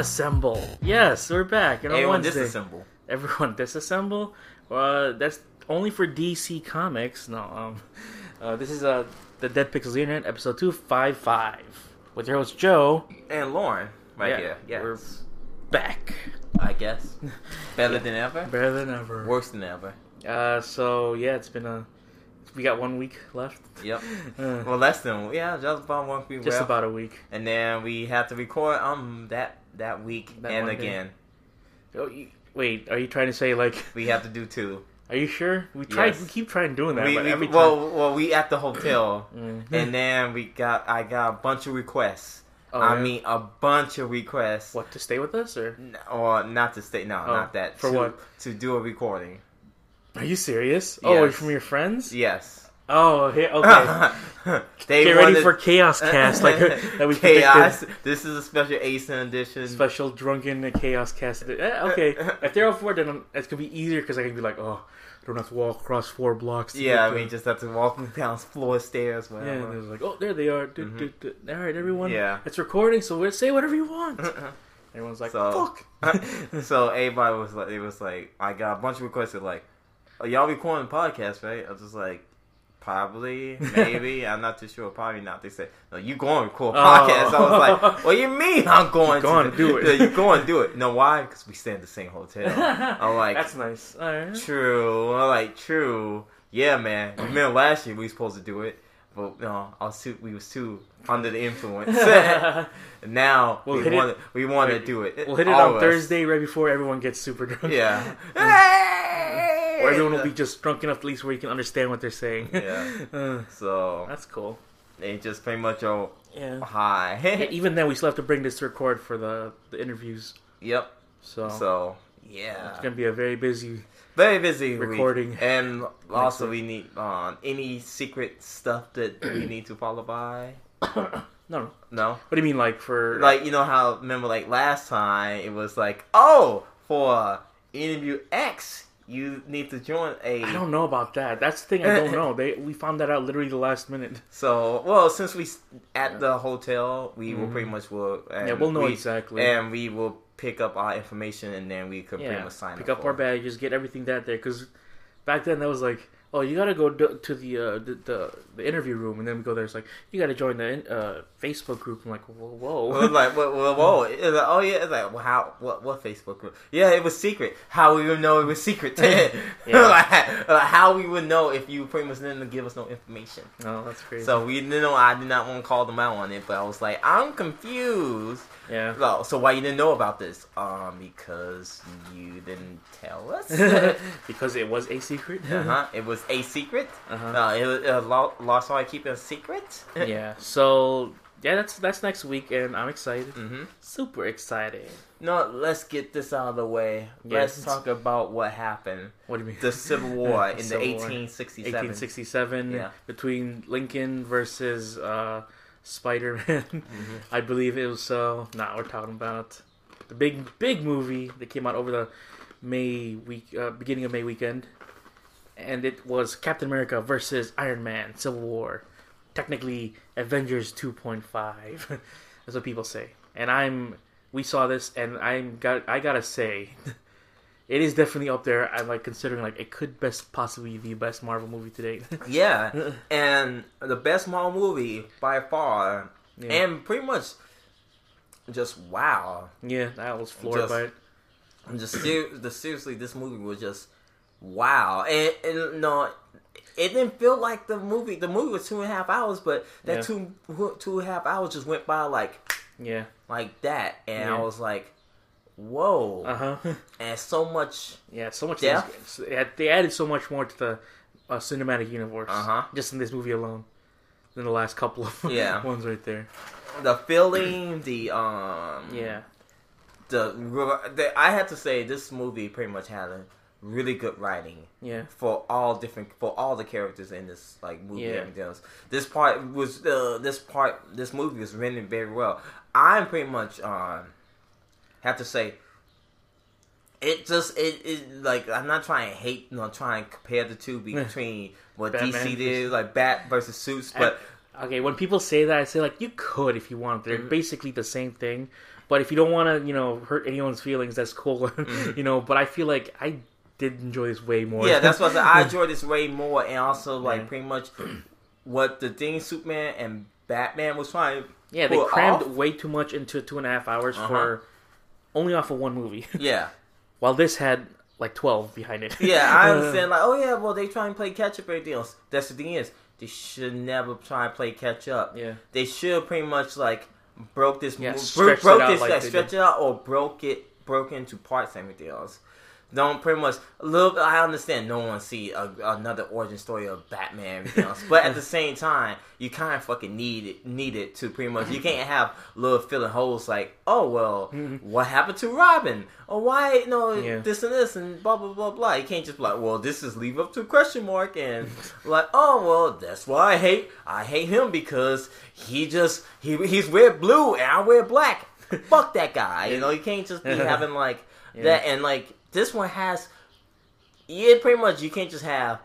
unassemble. Yes, we're back. And on Everyone Wednesday, disassemble. everyone disassemble. Uh, that's only for DC Comics. No, um, uh, this is uh the Dead Pixels Internet episode two five five with your host Joe. And Lauren, right Yeah, here. Yes. we're- Back I guess. Better than ever. better than ever. Worse than ever. Uh, so yeah, it's been a. We got one week left. Yep. Uh, Well, less than yeah, just about one week. just left. about a week. And then we have to record um that that week That and again Oh, you, wait, are you trying to say like? we have to do two. Are you sure? We tried. Yes. We keep trying doing that, we, we- well, well, we at the hotel, Mhm. and then we got I got a bunch of requests. Oh, I yeah? mean, a bunch of requests. what to stay with us or? Or not to stay. No, Oh, not that. for to, what? To do a recording. Are you serious? Oh, from your friends? Yes. Oh, okay. they Get ready for Chaos Cast, like that we chaos. predicted. This is a special ACEN edition. Special drunken Chaos Cast. Eh, okay, if they're for it, then it's gonna be easier because I can be like, oh, don't have to walk across four blocks. Yeah, I mean, just have to walk down floor stairs. yeah. Whatever. And it's like, oh, there they are. Du- du- du- All right, everyone. Mm-hmm. Yeah. it's recording, so we'll say whatever you want. Everyone's like, So- fuck. so everybody was like, it was like, I got a bunch of requests like, oh, y'all recording the podcast, right? I was just like, probably, maybe, I'm not too sure, probably not. They said, no, you going to record Oh. podcast? I was like, what you mean I'm going going to do it. You going to do it? No, why? Because we stay in the same hotel. I'm like, That's nice. Right. true. I'm like, true. Yeah, man. Remember last year we were supposed to do it, but no, I was too, we was too under the influence. Now We'll we want we want to do it. We'll hit it All on. Thursday right before everyone gets super drunk. Yeah. Or everyone will be just drunk enough at least where you can understand what they're saying. Yeah. Uh, So that's cool. they just pretty much oh Yeah. hi. Yeah, Even then, we still have to bring this to record for the, the interviews. yep. So, So yeah, it's gonna be a very busy. very busy week. Recording. and also week. we need um any secret stuff that we need to follow by. No, no. No, What do you mean, like for like you know how remember like last time it was like oh for interview X you need to join a I don't know about that. That's the thing I don't know. They we found that out literally the last minute. So, well, since we at the hotel, we will pretty much will. And Mm-hmm. Yeah, we'll know we- exactly. and we will pick up our information, and then we could pretty much sign pick up. up our badges, get everything that there. Because back then that was like, oh, you gotta go do, to the, uh, the the the interview room, and then we go there. It's like you gotta join the uh, Facebook group. I'm like, whoa, whoa. Was like, whoa, whoa, whoa. It was like, oh yeah, it's like, well, how, what, what Facebook group? Yeah, it was secret. How we would know it was secret? Yeah. like, like, how we would know if you pretty much didn't give us no information. no, that's crazy. So we didn't know. I did not want to call them out on it, but I was like, I'm confused. yeah. No, so why you didn't know about this? Um, because you didn't tell us. because it was a secret. uh-huh. It was a secret. Uh-huh. No, it was uh, law, law I keep it a secret. yeah. So yeah, that's that's next week, and I'm excited. hmm Super excited. No, let's get this out of the way. Let's talk about what happened. What do you mean? The Civil War in the Civil War. 1867. 1867 Yeah. between Lincoln versus uh, Spider Man. Mm-hmm. I believe it was so. nah, we're talking about the big big movie that came out over the May week, uh, beginning of May weekend, and it was Captain America versus Iron Man: Civil War. Technically, Avengers 2.5. That's what people say, and I'm. We saw this, and I'm got. I gotta say. It is definitely up there. I'm like considering like it could best possibly be the best Marvel movie to date. Yeah, and the best Marvel movie by far, Yeah. and pretty much just wow. yeah, I was floored Just- by it. I'm just ser- the seriously, this movie was just wow, and, and no, it didn't feel like the movie. The movie was two and a half hours, but that Yeah. two two and a half hours just went by like Yeah. like that, and I was like, whoa, Uh huh. and so much. yeah. So much. Yeah. things- They they added so much more to the uh, cinematic universe. Uh-huh. Just in this movie alone, than the last couple of Yeah. ones right there. The feeling, the um, Yeah. the, the I have to say this movie pretty much had a really good writing. Yeah. for all different for all the characters in this like movie Yeah. everything else. This part was uh, this part this movie was written very well. I'm pretty much um have to say it just it, it like I'm not trying to hate you know trying to compare the two between what Batman DC did like Bat versus Suits, but Okay, when people say that, I say like you could if you want They're Mhm. basically the same thing, But if you don't want to, you know, hurt anyone's feelings, that's cool. you know, but I feel like I did enjoy this way more. Yeah, that's what I, said. I enjoyed this way more, and also like Yeah. pretty much what the thing Superman and Batman was trying. yeah, they crammed off. way too much into two and a half hours Uh-huh. for only off of one movie. Yeah, While this had like twelve behind it. yeah, I understand. Like, oh yeah, well they try and play catch up. Everything else. That's the thing is, they should never try and play catch up. yeah. They should pretty much like broke this, Yeah, mo- stretch broke it out this, like like, stretch did. it out, or broke it, broke into parts. and Everything else. Don't pretty much a little. I understand no one see a, another origin story of Batman, and everything else, but at the same time, you kind of fucking need it, need it to pretty much. You can't have little filling holes like, oh well, mm-hmm. what happened to Robin, or why you know Yeah. this and this and blah blah blah blah. You can't just be like, well, this is leave up to a question mark and like, oh well, that's why I hate I hate him because he just he he's wear blue and I wear black. Fuck that guy. You know, you can't just be having like Yeah. that and like this one has yeah, pretty much you can't just have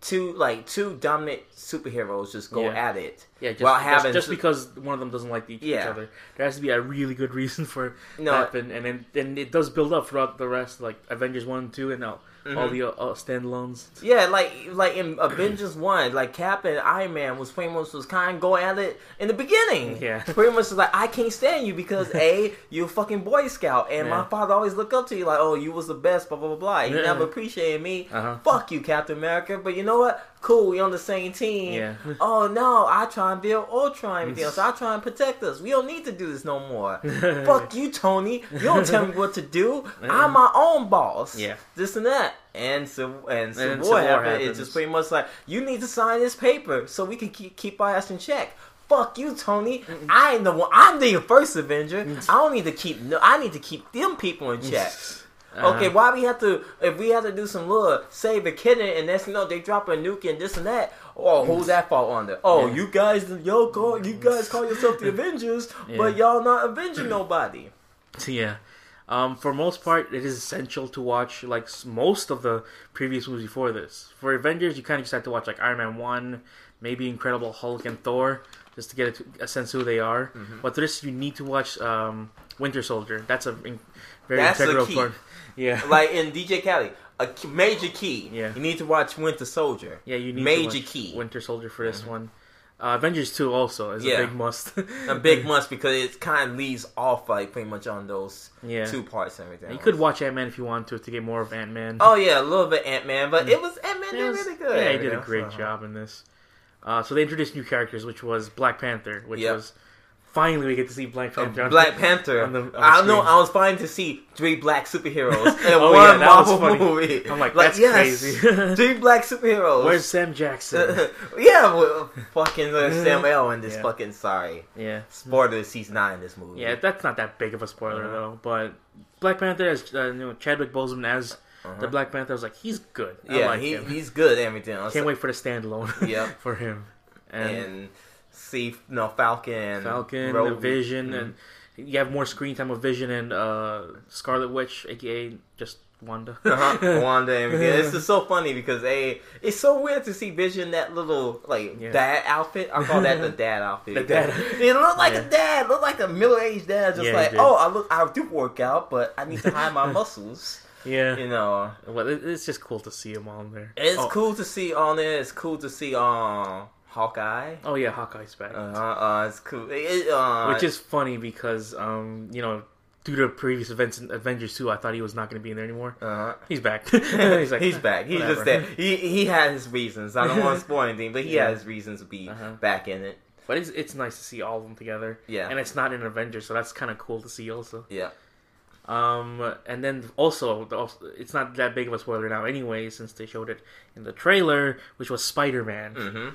two like two dominant superheroes just go Yeah. at it. Yeah, just, while just- having just su- because one of them doesn't like each, each other, there has to be a really good reason for it No. to happen, and then then it does build up throughout the rest, like Avengers one and two, and now Mm-hmm. all the uh, uh, standalones. Yeah, like like in Avengers one, like Cap and Iron Man was pretty much was kind of going at it in the beginning. Yeah. pretty much was like I can't stand you because a you're a fucking Boy Scout, and my father always looked up to you like oh you was the best, blah blah blah blah. You Yeah. never appreciated me. Uh-huh. Fuck you, Captain America. But you know what? Cool, we on the same team. Yeah. Oh no, I try and build Ultron and everything else. I try and protect us. We don't need to do this no more. Fuck you, Tony. You don't tell me what to do. I'm my own boss. Yeah. This and that. And so and so Civil Civil War War happened. happens. It's just pretty much like you need to sign this paper so we can keep keep our ass in check. Fuck you, Tony. I ain't the one. I'm the first Avenger. I don't need to keep. No, I need to keep them people in check. Uh-huh. Okay, why we have to? If we have to do some little save a kitten and that's you know they drop a nuke and this and that. Oh, who's that fall under? Oh, Yeah. you guys, yo, call you guys call yourself the Avengers, but y'all not avenging nobody. Yeah. Um, for most part, it is essential to watch like most of the previous movies before this. For Avengers, you kind of just have to watch like Iron Man one, maybe Incredible Hulk and Thor, just to get a, a sense of who they are. Mm-hmm. But for this, you need to watch um, Winter Soldier. That's a very That's the integral key. part. Yeah. Like in DJ Khaled, a major key. Yeah. You need to watch Winter Soldier. yeah, you need major to watch key. Mm-hmm. Winter Soldier for this one. Uh, Avengers two also is Yeah. a big must. A big must because it kind of leaves off like pretty much on those Yeah. two parts and everything. You could watch Ant Man if you want to to get more of Ant Man. Oh yeah, a little bit Ant Man, but it was Ant Man did really good. Yeah, he did a great so- job in this. Uh, so they introduced new characters, which was Black Panther, which Yep. was finally we get to see Black Panther. Black Panther. on the- on the I don't know. I was fine to see three black superheroes in Oh, one yeah, Marvel movie. I'm like, that's crazy. three black superheroes. Where's Sam Jackson? yeah, well, fucking uh, Sam L in this Yeah. fucking sorry. yeah, Spoilers, he's not in this movie. yeah, that's not that big of a spoiler Uh-huh. though. But Black Panther, as uh, you know, Chadwick Boseman as Uh-huh. the Black Panther, I was like, he's good. I yeah, like he, he's good. Everything. Can't wait for the standalone. Yep. for him and, and see no Falcon, Falcon, Rogue- Vision, Mhm. and you have more screen time with Vision and uh, Scarlet Witch, aka just Wanda. uh-huh, Wanda and everything. It's just so funny because a it's so weird to see Vision that little like Yeah. dad outfit. I call that the dad outfit. The dad. It looked like Yeah. a dad. Looked like a middle aged dad. Just Yeah, like oh, I look, I do work out, but I need to hide my muscles. yeah, You know, well, it's just cool to see him on there. it's oh, cool to see on there. It's cool to see um Hawkeye. Oh yeah, Hawkeye's back. Uh, uh, it's cool. It, uh, Which is funny because, um, you know, due to previous events in Avengers 2, I thought he was not going to be in there anymore. Uh-huh. He's back. he's like, he's back. He's just there. He he had his reasons. I don't want to spoil anything, but he Yeah. had his reasons to be Uh-huh. back in it. But it's, it's nice to see all of them together. Yeah. And it's not in Avengers, so that's kind of cool to see also. Yeah. Um, and then also, it's not that big of a spoiler now anyway, since they showed it in the trailer, which was Spider-Man. hmm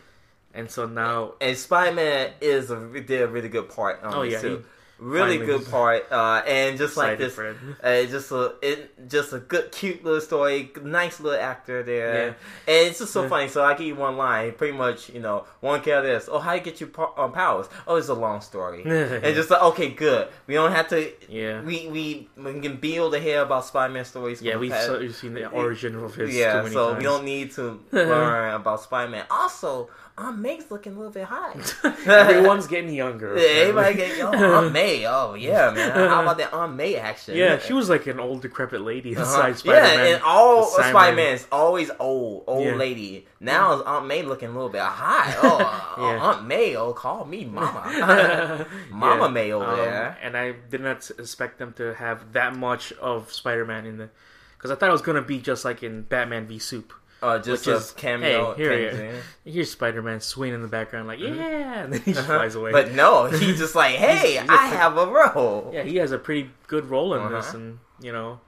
And so now, And Spider Man is a did a really good part. On Oh, yeah, too. really good part. Uh, and just like this, uh, just a it, just a good, cute little story. Nice little actor there, Yeah. and it's just so Yeah. funny. So I give you one line. Pretty much, you know, one character is, "Oh, how you get your po- um, powers?" Oh, it's a long story. and just like, okay, good. We don't have to. Yeah. We we we can build to hear about Spider Man stories. Yeah, we've, so, we've seen the origin of his yeah, too many so times. we don't need to learn about Spider Man. Also, Aunt May's looking a little bit hot. Everyone's getting younger. Yeah, everybody get yo, Aunt May May. Oh yeah, man. How about that Aunt May action? Yeah, she was like an old decrepit lady Uh-huh. inside Spider-Man. Yeah, and all Spider Man is always old, old Yeah. lady. Now is Aunt May looking a little bit hot. Oh, Yeah. Aunt May, oh, call me Mama, Mama Yeah. May over Um, there. And I did not expect them to have that much of Spider-Man in the, because I thought it was gonna be just like in Batman v Soup. Uh, just which a is- cameo. hey, here he thing. is. Here's Spider-Man swinging in the background like yeah, and then he just flies away. Mm-hmm. But no, he's just like, hey, He's- he's a I pretty- have a role. yeah, he has a pretty good role in this, Uh-huh. and you know,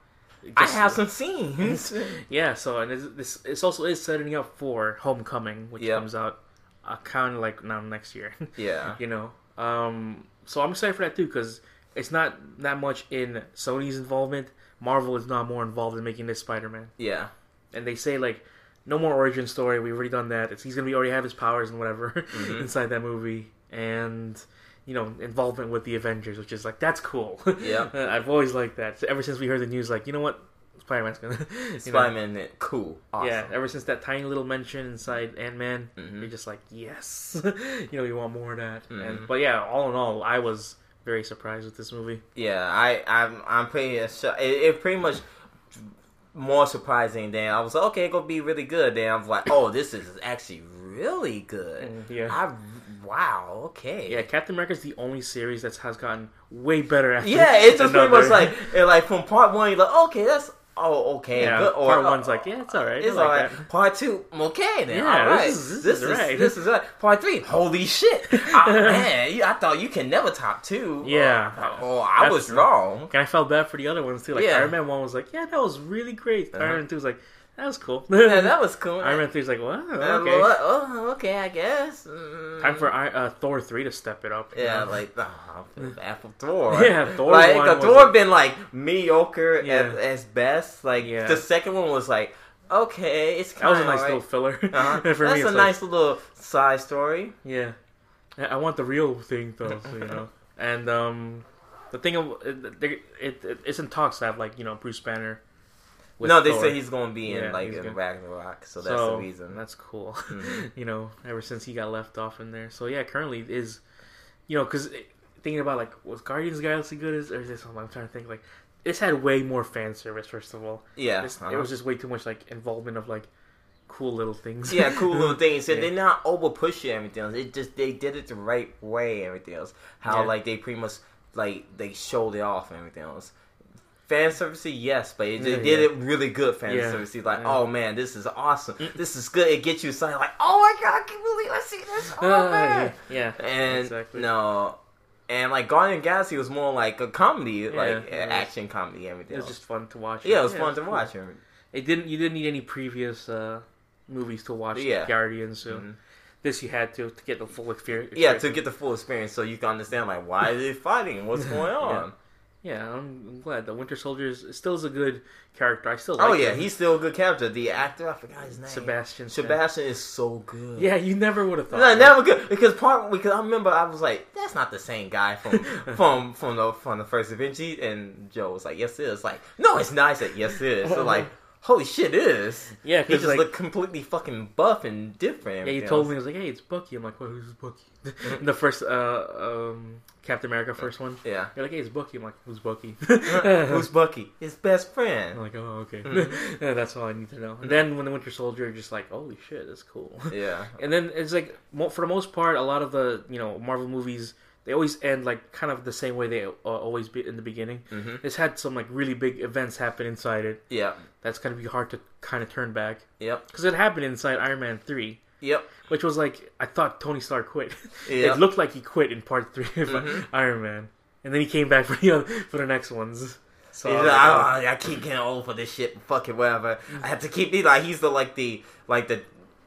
I just- have some scenes. Yeah, so and it's, this this also is setting up for Homecoming, which Yep. comes out uh, kind of like now next year. yeah. you know, um, so I'm excited for that too because it's not that much in Sony's involvement. Marvel is not more involved in making this Spider-Man, Yeah. and they say like no more origin story. We've already done that. It's, he's gonna be already have his powers and whatever Mm-hmm. inside that movie, and you know involvement with the Avengers, which is like that's cool. Yeah. I've always liked that. So ever since we heard the news, like you know what, Spider-Man's gonna Spider Man, cool. Awesome. yeah, ever since that tiny little mention inside Ant Man, Mhm. you're just like, yes, you know, you want more of that. And Mhm. but yeah, all in all, I was very surprised with this movie. Yeah, I, I'm, I'm pretty. It, it pretty much more surprising than I was. like, Okay, it's gonna be really good. Then I was like, oh, this is actually really good. Mm, yeah. I, wow. Okay. Yeah, Captain America is the only series that has gotten way better after. Yeah, it's just pretty much like, it, like from part one, you're like, okay, that's oh, okay, yeah. good. Or, part one's like, yeah, it's all right. I It's like alright. that. Part two, okay then. Yeah, all right. this is- this is right. This is right. Part three, holy shit! Ah, man, you- I thought you can never top two. Yeah. Oh, oh, I That's- was wrong. And I felt bad for the other ones too. Like Yeah. Iron Man one was like, yeah, that was really great. Uh-huh. Iron Man two was like, that was cool. Yeah, that was cool. Iron Man three is like, wow, Uh, okay. oh, okay, I guess. Mm. Time for I- uh, Thor three to step it up. Yeah, know? like oh, I feel bad for Thor. Yeah, Thor Like one Thor been like mediocre Yeah. at, as best. Like Yeah. the second one was like okay, it's that was a nice little filler. Uh-huh. That's me, a like, nice little side story. Yeah, I I want the real thing though, so, you know. And um, the thing of it, it, it it's in talks to have like you know Bruce Banner. No, they Thor. say he's going to be in Yeah, like in gonna- Ragnarok, so that's so the reason. That's cool. Mhm. you know, ever since he got left off in there. So yeah, currently is, you know, because thinking about like was Guardians of the Galaxy good as or is this? I'm trying to think like this had way more fan service. First of all, yeah, This- uh-huh. it was just way too much like involvement of like cool little things. yeah, cool little things. So Yeah. they're not over pushing everything else. It just they did it the right way. Everything else, how Yeah. like they pretty much like they showed it off. and Everything else. Fan service, yes, but it, they Yeah, did yeah. it really good. Fan Yeah. service, like, oh man, this is awesome. This is good. It gets you excited, like, oh my god, I can't believe I see this. Oh Uh, man, yeah, and exactly. no, and like Guardian Galaxy was more like a comedy, like it was- action comedy, everything. It was else. just fun to watch. yeah, it was fun to cool. watch. It didn't. You didn't need any previous uh, movies to watch. Yeah. Guardians. So Mhm. this you had to to get the full experience. Yeah, to get the full experience, so you can understand like why are they fighting, what's going on. Yeah, I'm, I'm glad the Winter Soldier is, still is a good character. I still oh, like Oh yeah, him. he's still a good character. The actor, I forgot his name. Sebastian. Stan. Sebastian is so good. Yeah, you never would have thought. No, that. never good because part because I remember I was like, that's not the same guy from from from the from the first Avengers, and Joe was like, yes it is. Like, no, it's not. I said, yes it is. So like, holy shit, it is. Yeah, He just like looked completely fucking buff and different. yeah, he told me he was like, hey, it's Bucky. I'm like, well, who's Bucky? The first uh um Captain America first one. Yeah. You're like, hey, it's Bucky. I'm like, who's Bucky? Who's Bucky? His best friend. I'm like, oh, okay. Mm-hmm. Yeah, that's all I need to know. And then when the Winter Soldier, just like, holy shit, that's cool. Yeah. And then it's like, for the most part, a lot of the you know Marvel movies they always end like kind of the same way they uh, always be in the beginning. hmm It's had some like really big events happen inside it. Yep. That's gonna be hard to kind of turn back Yep. because it happened inside Iron Man three, Yep. which was like I thought Tony Stark quit. Yep. It looked like he quit in part three of Mhm. Iron Man, and then he came back for the other, for the next ones. So I like, was like, oh. Uh, I, I keep getting old for this shit. Fuck it, whatever. Mm-hmm. I have to keep like he's the like the like the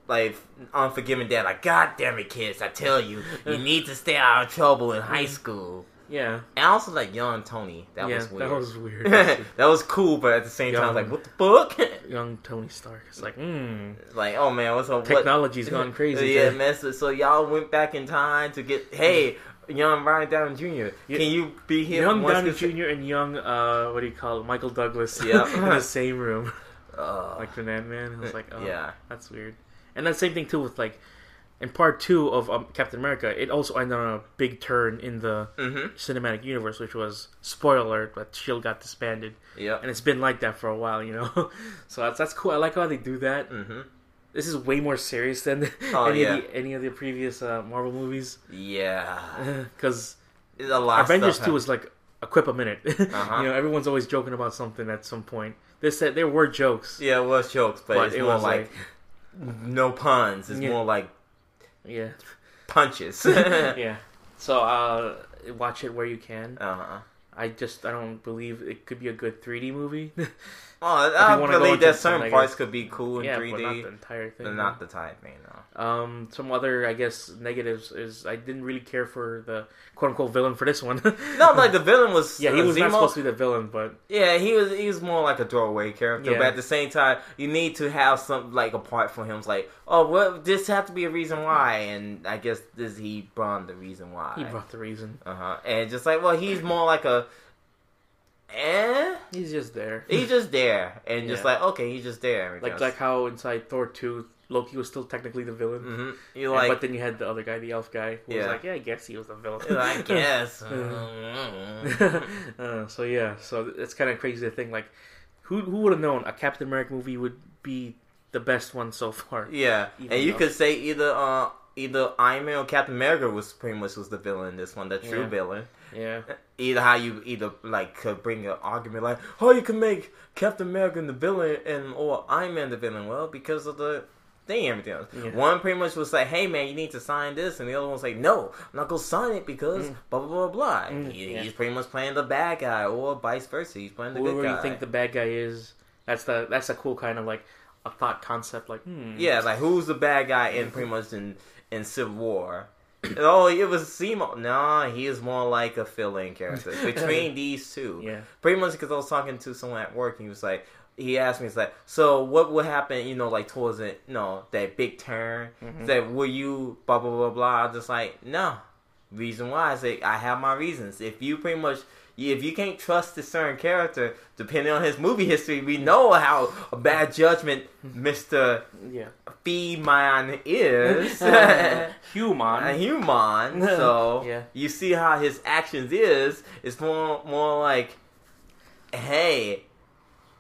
like unforgiving dad. Like, God damn it, kids! I tell you, you need to stay out of trouble in high mm-hmm. school. Yeah, And I also like young Tony. That yeah, was weird. that was weird. that was cool, but at the same time, I was like, what the fuck? Young Tony Stark. It's like, hmm, like, oh man, what's up? What? technology's gone crazy. Yeah, man. So, so y'all went back in time to get hey, young Ryan Downey Jr. Yeah. Can you be here? Young Downey Jr. and young, uh, what do you call it, Michael Douglas, Yeah. in the same room, Uh, like the Ant Man. I was like, oh, yeah. that's weird. And that same thing too with like in part two of um, Captain America, it also ended on a big turn in the Mm-hmm. cinematic universe, which was spoiler alert, but Shield got disbanded, Yep. and it's been like that for a while, you know. so that's that's cool. I like how they do that. Mm-hmm. This is way more serious than Oh, any yeah. of the any of the previous uh, Marvel movies, Yeah. because a lot. Avengers two was like a quip a minute. Uh-huh. You know, everyone's always joking about something at some point. They said there were jokes. Yeah, it was jokes, but, But it's it more was like, no puns. It's Yeah. more like Yeah, punches. yeah. So uh, watch it where you can. Uh-huh. I just I don't believe it could be a good 3D movie. Oh, I believe that certain parts could be cool in yeah, 3D, but not the entire thing. but not the type thing, no. Um, some other I guess negatives is I didn't really care for the quote unquote villain for this one. No, like the villain was yeah, he uh, was not supposed to be the villain, but Yeah, he was. He was more like a throwaway character, Yeah. but at the same time, you need to have some like apart from him. It's like, oh, well, this have to be a reason why, and I guess this he brought the reason why. he brought the reason. Uh huh. And just like, well, he's more like a, eh. He's just there. He's just there, and just like, okay, he's just there. like like how inside Thor two, Loki was still technically the villain. hmm you And- like, but then you had the other guy, the elf guy, who was like, "Yeah, I guess he was the villain." I guess. uh, so yeah, so it's kind of crazy to think like, who who would have known a Captain America movie would be the best one so far? yeah, and you though- could say either uh either Iron Man or Captain America was pretty much was the villain in this one, the true Yeah. villain. Yeah, either how you either like could bring an argument like how you can make Captain America the villain and or Iron Man the villain. Well, because of the thing, everything else. Yeah. One pretty much was like, "Hey man, you need to sign this," and the other one's like, "No, I'm not gonna sign it because blah blah blah blah." Mm, He- yeah. He's pretty much playing the bad guy, or vice versa. He's playing the whoever good guy. you think the bad guy is, that's the that's a cool kind of like a thought concept. Like, hmm, yeah, like who's the bad guy in pretty much in in Civil War. oh, it was Zemo. No, he is more like a fill-in character between these two. yeah, pretty much because I was talking to someone at work, and he was like, he asked me, he's like, so what would happen, you know, like towards it, no, that big turn, Mhm. that will you, blah blah blah blah. I just like, no, reason why I say I have my reasons. If you pretty much, if you can't trust a certain character, depending on his movie history, we know how a bad judgment Mister yeah. Feeman is. Human. a human. So Yeah. you see how his actions is. It's more more like, hey,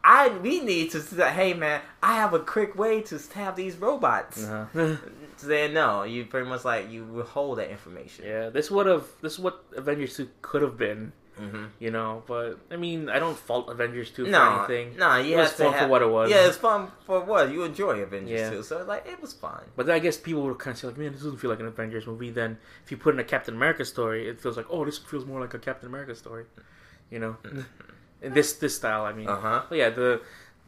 I we need to say, hey man, I have a quick way to stab these robots. Uh-huh. Then no, you pretty much like you withhold that information. yeah, this would have this is what Avengers two could have been, hmm you know. But I mean, I don't fault Avengers two for No, anything. no, you It was have fun for what it was. Yeah, it's fun for what you enjoy Avengers Yeah. too. So like it was fun. But then I guess people would kind of say like, man, this doesn't feel like an Avengers movie. Then if you put in a Captain America story, it feels like, oh, this feels more like a Captain America story, you know. in this this style, I mean. Uh huh. But yeah, the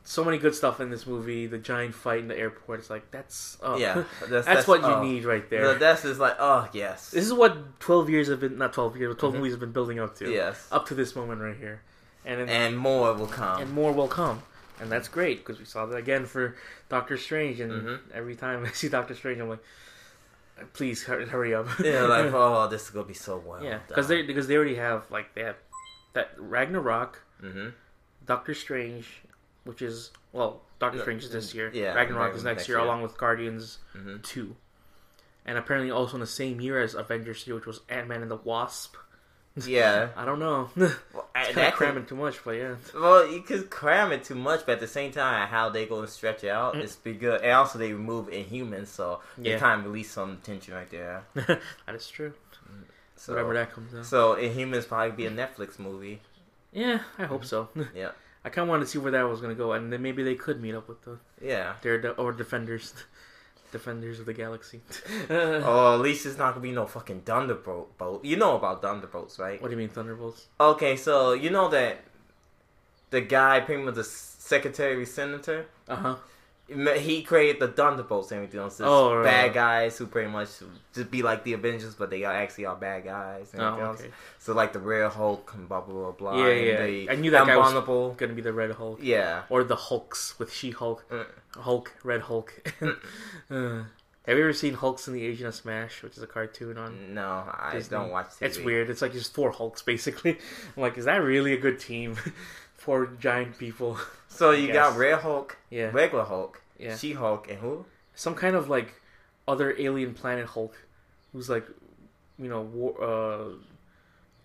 so many good stuff in this movie. The giant fight in the airport. It's like that's oh, Yeah, that's, that's, what you oh. need right there. That's just like oh yes, this is what twelve years have been not twelve years, but 12 Mhm. movies have been building up to. yes, Up to this moment right here, and then, and, more will come. And more will come, and that's great because we saw that again for Doctor Strange, and Mhm. every time I see Doctor Strange, I'm like, please hurry, hurry up. Yeah, like oh, this is gonna be so wild. yeah, because they because they already have like they have that Ragnarok, hmm Doctor Strange, which is well, Doctor Strange is this year. yeah, Ragnarok is next next year, year. along with Guardians hmm two, and apparently also in the same year as Avengers two, which was Ant Man and the Wasp. Yeah, I don't know. well, I- that cramming too much, but yeah. well, you could cram it too much, but at the same time, how they gonna stretch it out, Mm. it's be good. And also, they remove Inhumans, so Yeah. they kind of release some tension right there. that is true. So, Whatever that comes out. so Inhumans probably be a Netflix movie. Yeah, I hope so. Yeah. I kind of wanted to see where that was going to go, and then maybe they could meet up with the Yeah. their or defenders, defenders of the galaxy. Oh, at least it's not gonna be no fucking Thunderbolt. Bolt. You know about Thunderbolts, right? What do you mean Thunderbolts? Okay, so you know that the guy, pretty much the secretary senator, Uh huh. He created the Thunderbolts and everything else. Oh, right. bad guys who pretty much just be like the Avengers, but they are actually are bad guys. And everything Oh, else. okay. So like the Red Hulk and blah blah blah blah. Yeah, and yeah. the I knew that guy was- Gonna be the Red Hulk Yeah. or the Hulks with She Hulk, Mm. Hulk, Red Hulk. Uh, have you ever seen Hulks in the Agents of Smash, which is a cartoon on? No, I Disney. don't watch TV. It's weird. It's like just four Hulks basically. I'm like, is that really a good team? four giant people. So you got Red Hulk, Yeah, regular Hulk, yeah. She Hulk, and who? Some kind of like other alien planet Hulk, who's like, you know, war, uh,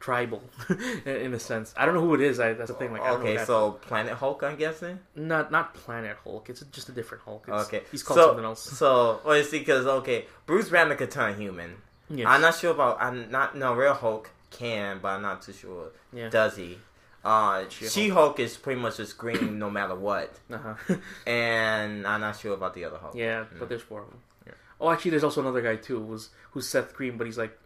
tribal in a sense. I don't know who it is. I, that's the thing. Like, okay, so Planet Hulk, I'm guessing. not not Planet Hulk. It's just a different Hulk. It's, Okay, he's called so, something else. So, well, you see, because okay, Bruce Banner could turn human. Yes. I'm not sure about. I'm not. No, real Hulk can, but I'm not too sure. Yeah. Does he? Uh, She-Hulk. Is pretty much just green no matter what, Uh-huh. and I'm not sure about the other Hulk. yeah, but there's four of them. Yeah. Oh, actually, there's also another guy too. Who's who's Seth Green, but he's like,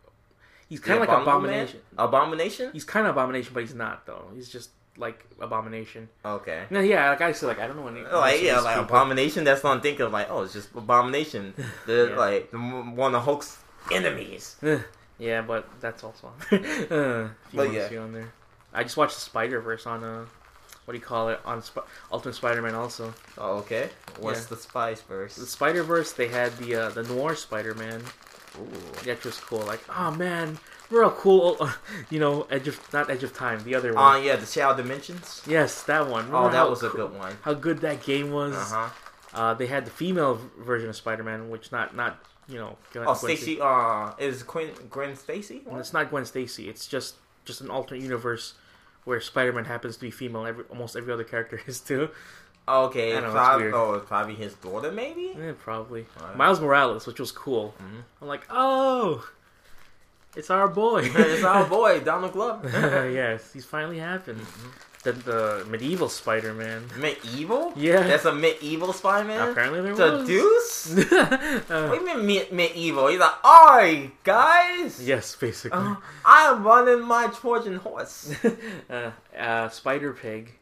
he's kind of like Abominable Man? Abomination. Abomination. He's kind of Abomination, but he's not though. He's just like Abomination. Okay. No, yeah, like I said, like I don't know any. Like yeah, like people. abomination. That's what I'm thinking of. Like oh, it's just abomination. The Yeah. like the, one of Hulk's enemies. yeah, but that's also on uh, if you But yeah. on there. I just watched the Spider Verse on uh, what do you call it on Sp- Ultimate Spider Man also. Oh, okay. What's Yeah. the Spider Verse? The Spider Verse they had the uh, the Noir Spider Man. Ooh. That was cool. Like oh man, real cool. you know, Edge of not Edge of Time, the other Oh one. yeah, the Shadow Dimensions. yes, that one. Oh, Remember that how was a good one. How good that game was. Uh-huh. Uh, they had the female version of Spider Man, which not not you know. Gwen- Oh, Stacy. Uh, is Quinn Gwen Stacy? And it's not Gwen Stacy. It's just just an alternate universe where Spider-Man happens to be female. Every almost every other character is too. Okay, I know, it's probably, oh, probably his daughter, maybe. Yeah, probably. Alright. Miles Morales, which was cool. Mhm. I'm like, oh, it's our boy. it's our boy Donald Glover. yes, he's finally happened. The, the medieval Spider-Man. medieval? Yeah. that's a medieval Spider-Man. Apparently there The was. Deuce? Uh, What do you mean me- medieval? He's like, "Oi, guys! yes, basically. Uh, I am running my Trojan horse." uh, uh, Spider Pig,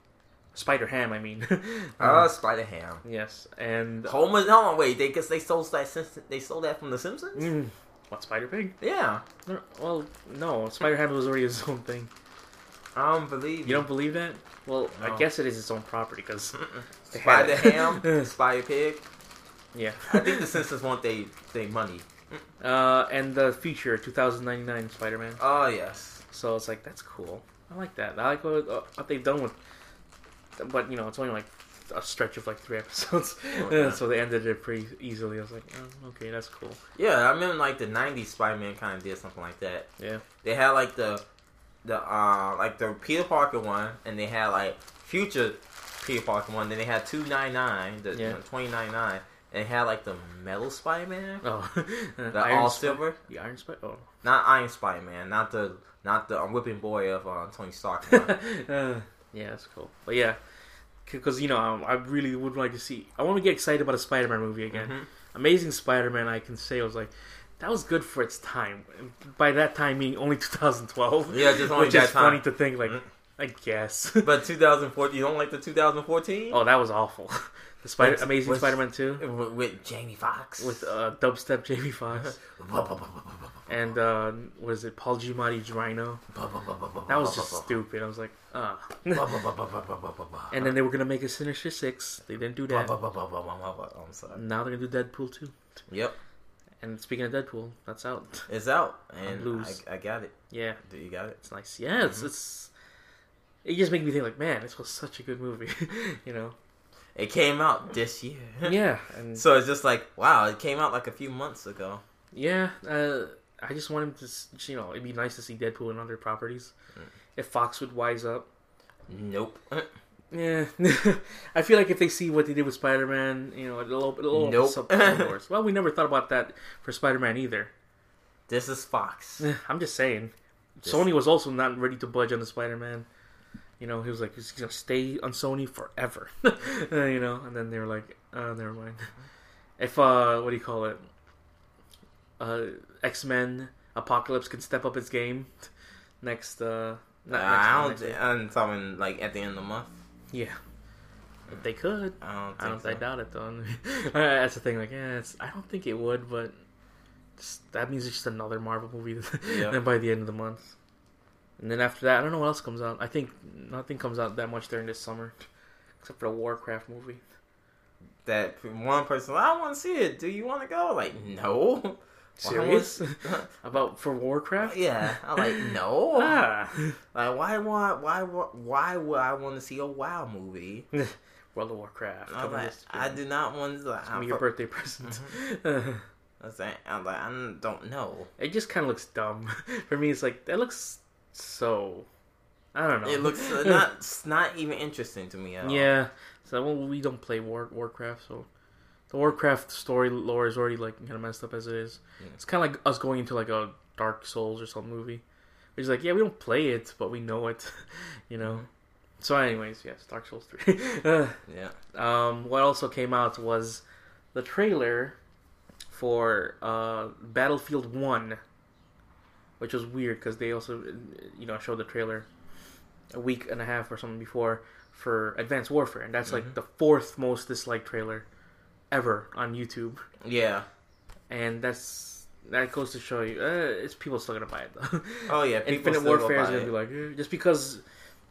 Spider Ham. I mean. Uh, Spider Ham. yes, and Homer, no, wait, they because they stole that they stole that from The Simpsons. Mm, what Spider Pig? Yeah, well, no, Spider Ham was already his own thing. I don't believe You don't believe that? Well, I guess it is its own property because they the. Ham, Spider Pig. yeah. I think The Simpsons want they they money. Uh, and the future 2099 Spider-Man. Oh yes. So it's like that's cool. I like that. I like what, uh, what they've done with, but you know, it's only like a stretch of like three episodes, Oh, so they ended it pretty easily. I was like, oh, okay, that's cool. Yeah, I remember like the '90s Spider-Man kind of did something like that. Yeah. They had like the the uh like the Peter Parker one, and they had like future Peter Parker one. Then they had two nine nine, the Yeah. twenty nine nine, and they had like the Metal Spider-Man, Oh, the all silver, The Iron Spider. Oh. not Iron Spider-Man, not the not the um, whipping boy of uh, Tony Stark. uh, yeah, that's cool. But yeah, because you know, um, I really would like to see. I want to get excited about a Spider-Man movie again. Mhm. Amazing Spider-Man. I can say I was like, that was good for its time. By that time, meaning only 2012. Yeah, just only which that is funny to think. Like, Mhm. I guess. But 2014, you don't like the 2014? oh, that was awful. The Spider What's- Amazing what's- Spider-Man 2 with, with Jamie Foxx with uh, dubstep Jamie Foxx, and uh, what is it? Paul Giamatti Rhino. That was just stupid. I was like, ah. and then they were gonna make a Sinister Six. They didn't do that. I'm sorry. Now they're gonna do Deadpool 2. Yep, And speaking of Deadpool, that's out. it's out, and. I, I got it. Yeah, Do you got it? it's nice. Yeah, it's Mm-hmm. it's. It just makes me think like, man, this was such a good movie, you know? It came out this year. Yeah, and So it's just like, wow, it came out like a few months ago. yeah, uh, I just want him to, you know, it'd be nice to see Deadpool in other properties. Mm. If Fox would wise up. Nope. Yeah, I feel like if they see what they did with Spider Man, you know, it'll, it'll open Nope. some some doors. Well, we never thought about that for Spider Man either. This is Fox. I'm just saying. This- Sony was also not ready to budge on the Spider Man. You know, he was like, he's gonna stay on Sony forever. Uh, you know, and then they were like, uh, never mind. If, uh, what do you call it? Uh, X Men Apocalypse can step up its game next, uh, not next I don't. next. I'm talking like at the end of the month. Yeah. If they could. I don't. Think I don't. so. I doubt it though. That's the thing. Like, yeah, it's, I don't think it would, but just, that means it's just another Marvel movie. Yeah. then by the end of the month, and then after that, I don't know what else comes out. I think nothing comes out that much during this summer, except for the Warcraft movie. That one person, I want to see it. Do you want to go? Like, no. Serious about for Warcraft? yeah. I'm like, no. Ah, Like, why want? Why? Why would I want to see a WoW movie? World of Warcraft. I'm like, I do not want to. Gonna be your birthday present. Mm-hmm. I was like, I'm like, I don't know. It just kind of looks dumb. For me, it's like that looks so. I don't know. It looks uh, not not even interesting to me at all. Yeah. So well, we don't play War Warcraft, so the Warcraft story lore is already like kind of messed up as it is. Yeah. It's kind of like us going into like a Dark Souls or some movie. It's like, yeah, we don't play it, but we know it, you know. So, anyways, yes, Dark Souls three. Yeah. um, what also came out was the trailer for uh, Battlefield One, which was weird because they also, you know, showed the trailer a week and a half or something before for Advanced Warfare, and that's like Mhm. the fourth most disliked trailer ever on YouTube, Yeah. and that's that goes to show you, uh, it's people still gonna buy it though. Oh yeah. Infinite Warfare is gonna it. be like eh, just because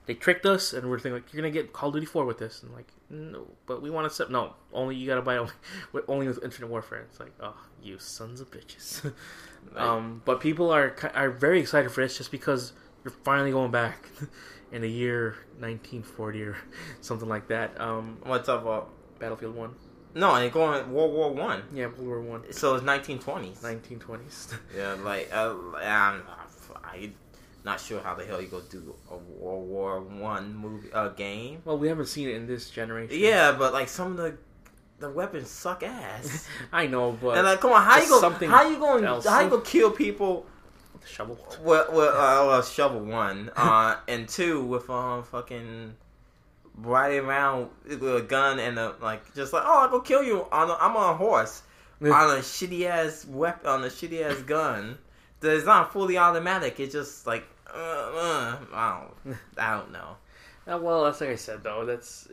they tricked us and we're thinking like you're gonna get Call of Duty Four with this and like no, but we want to set no only you gotta buy only with, only with Infinite Warfare. It's like oh you sons of bitches. Like, um, but people are are very excited for this just because you're finally going back in the year 1940 or something like that. Um, what's up? Battlefield One, no, I'm going World War One. yeah, World War One, So it's 1920s. 1920s. Yeah, like uh, I'm, I'm not sure how the hell you go do a World War One movie uh, game. well, we haven't seen it in this generation. Yeah, but like some of the the weapons suck ass. I know, but and like, come on, how you go? something How you going? else. How you gonna kill people? shovel. Well, well, uh, well shovel one, uh, and two with um fucking riding around with a gun and a like just like oh I go kill you on a, I'm on a horse on a shitty ass weapon on a shitty ass gun that's not fully automatic. It's just like uh, uh, I don't I don't know. Uh, well, that's like I said though. That's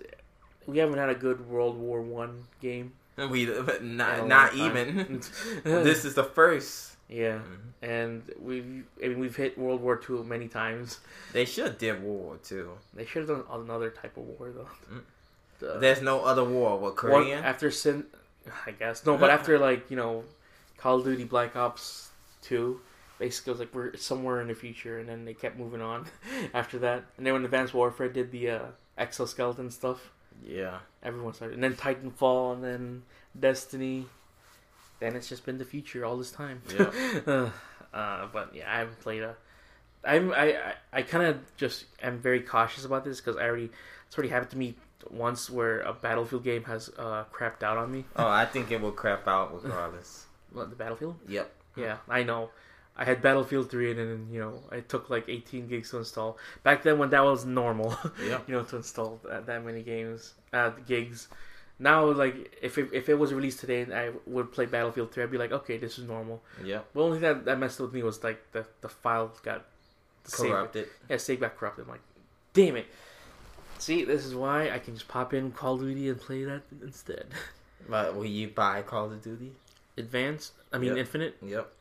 we haven't had a good World War One game. We not not even. this is the first. Yeah, Mhm. and we've I mean we've hit World War Two many times. They should have did World War Two. They should have done another type of war though. Mm. The- There's no other war. What Korean? after Sin, I guess no, but after like you know, Call of Duty Black Ops Two. Basically, it was like we're somewhere in the future, and then they kept moving on after that. And then when Advanced Warfare did the uh, exoskeleton stuff, yeah. everyone started. And then Titanfall, and then Destiny. Then it's just been the future all this time. Yeah. uh, uh, but yeah, I haven't played a. I'm I I, I kind of just am very cautious about this because I already it's already happened to me once where a Battlefield game has uh crapped out on me. Oh, I think it will crap out regardless. What, the Battlefield? yep. Yeah, I know. I had Battlefield 3 and then, you know, it took like 18 gigs to install. Back then when that was normal, Yep. you know, to install that, that many games, uh, gigs. Now, like, if it, if it was released today and I would play Battlefield 3, I'd be like, okay, this is normal. Yeah. The only thing that, that messed with me was, like, the, the file got saved. Corrupted. Yeah, save got corrupted. I'm like, damn it. See, this is why I can just pop in Call of Duty and play that instead. But will you buy Call of Duty? Advanced, I mean, Yep. Infinite, Yep.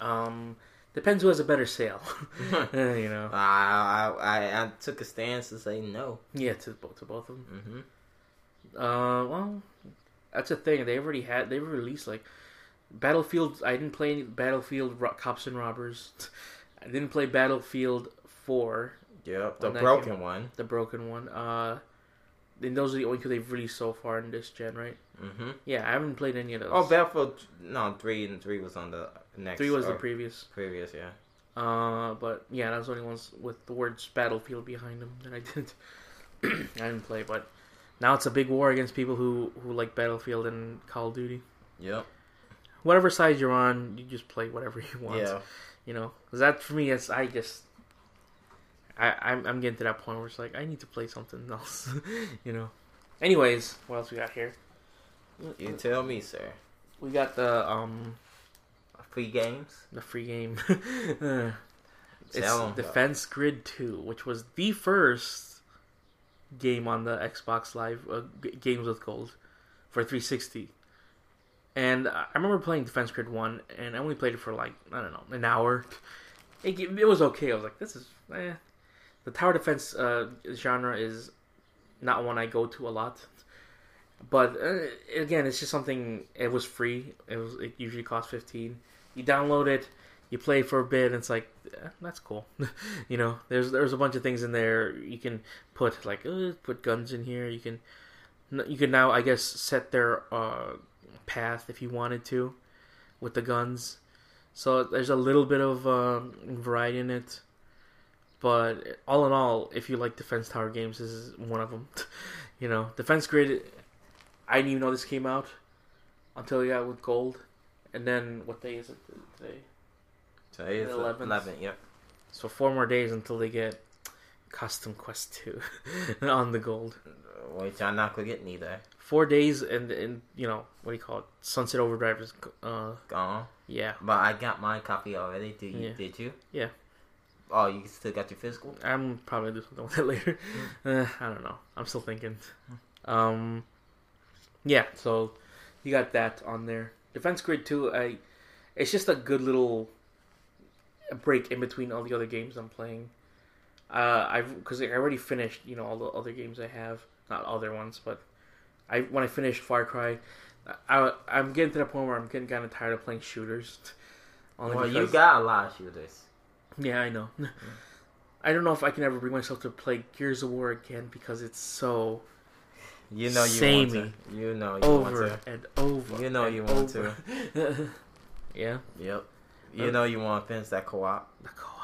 um, depends who has a better sale. You know. I, I I took a stance to say no. Yeah, to both to both of them. hmm Uh, well, that's a thing. They already had. They released like Battlefield. I didn't play any Battlefield Ro- Cops and Robbers. I didn't play Battlefield Four, Yep. The broken one. the broken one. Uh, and those are the only two they've released so far in this gen, right? Mm-hmm. Yeah, I haven't played any of those. Oh, Battlefield. No, three and three was on the next. Three was the previous. previous. Yeah. Uh, but yeah, that was the only ones with the words Battlefield behind them that I didn't. I didn't play, but now it's a big war against people who who like Battlefield and Call of Duty. Yep. whatever side you're on, you just play whatever you want. Yeah. You know, 'Cause that for me, it's I just, I I'm, I'm getting to that point where it's like I need to play something else. you know. Anyways, what else we got here? You tell me, sir. We got the um Free games. the free game. It's Defense Grid Two, which was the first game on the Xbox Live uh, Games with Gold for 360. And I remember playing Defense Grid One, and I only played it for like I don't know an hour. It, it was okay. I was like, this is eh. the tower defense uh, genre is not one I go to a lot. But uh, again, it's just something. It was free. It was. It usually costs fifteen. You download it, you play for a bit, and it's like eh, that's cool. you know, there's there's a bunch of things in there. You can put like uh, put guns in here. You can you can now I guess set their uh, path if you wanted to. with the guns. So there's a little bit of um, variety in it, but all in all, if you like defense tower games, this is one of them. you know, defense grid. I didn't even know this came out until we got with gold, and then what day is it today? Today is The 11th. 11th. yep. So four more days until they get Costume Quest two on the gold. Which I'm not going to get neither. Four days and and you know what do you call it? Sunset Overdrive is uh Gone. yeah. But I got my copy already. Did you? Yeah. Did you? Yeah. Oh, you still got your physical? I'm probably do something with it later. Uh, I don't know. I'm still thinking. Um, yeah. So you got that on there. Defense Grid Two. I. It's just a good little break in between all the other games I'm playing. Uh, I've because I already finished. You know all the other games I have. Not other ones, but I when I finished Far Cry, I I'm getting to the point where I'm getting kind of tired of playing shooters. Only well, you got a lot of shooters. yeah, I know. I don't know if I can ever bring myself to play Gears of War again because it's so You know you Samey. want to. You know you want to over want and over. You know you want over. yeah. Yep. You know you want to finish that co-op. the co-op.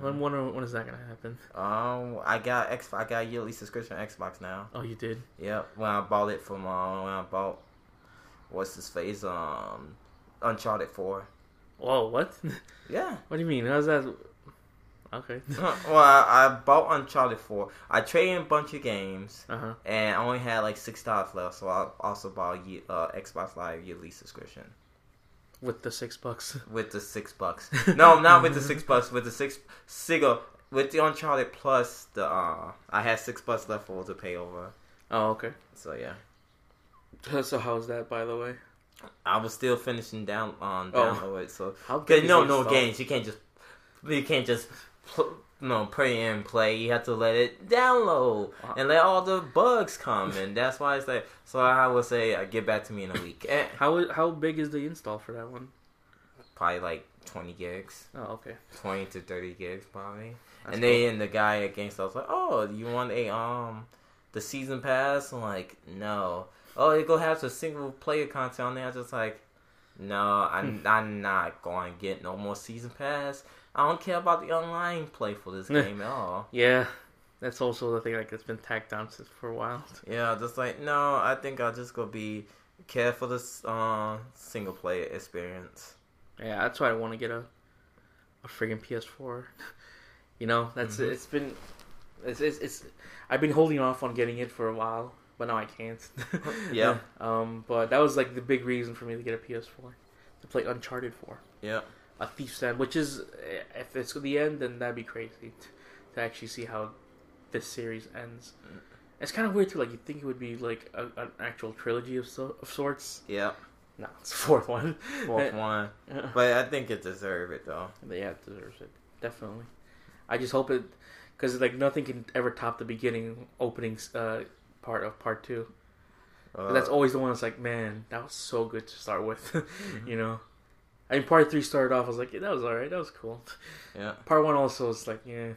When, when, when is that gonna happen? Um, I got X. I got yearly subscription on Xbox now. Oh, you did. Yep. When I bought it from uh, when I bought what's his face um Uncharted Four. Whoa, what? Yeah. what do you mean? How's that? Okay. well, I, I bought Uncharted Four. I traded in a bunch of games, Uh huh. and I only had like six dollars left, so I also bought a uh, Xbox Live yearly subscription With the six bucks. with the six bucks. No, not with the six bucks. With the six single with the Uncharted Plus. The uh, I had six bucks left over to pay over. Oh, okay. So yeah, So how's that, by the way? I was still finishing down on Oh. download it. So How Cause no, no games. You can't just you can't just pl- no put it in play. You have to let it download and let all the bugs come, and that's why it's like. So I would say, uh, get back to me in a week. Eh, How how big is the install for that one? probably like twenty gigs, Oh, okay. twenty to thirty gigs, probably. That's and then the guy against us like, oh, you want a um the season pass? I'm like, no. Oh, it go have some single player content on there. I was just like, no, I'm I'm not going to get no more season pass. I don't care about the online play for this game at all. Yeah, that's also the thing. Like it's been tacked on since for a while. Yeah, just like no, I think I'll just go be care for this uh, single player experience. Yeah, that's why I want to get a a friggin' PS4. you know, that's Mhm. it's been it's, it's it's I've been holding off on getting it for a while, but now I can't. Yeah. Um, but that was like the big reason for me to get a PS4 to play Uncharted 4, Yeah, a Thief's End, which is eh, if it's the end, then that'd be crazy t- to actually see how this series ends. Mm. It's kind of weird too. Like you think it would be like a, an actual trilogy of, so, of sorts. yeah, No, it's the fourth one. fourth one, but I think it deserves it though. Yeah, it deserves it. Definitely. I just hope it, because like nothing can ever top the beginning opening uh, part of part two. Uh, that's always the one that's like, man, that was so good to start with. Mm-hmm. you know, I mean, part three started off. I was like, yeah, that was alright. That was cool. yeah, Part one also was like, yeah,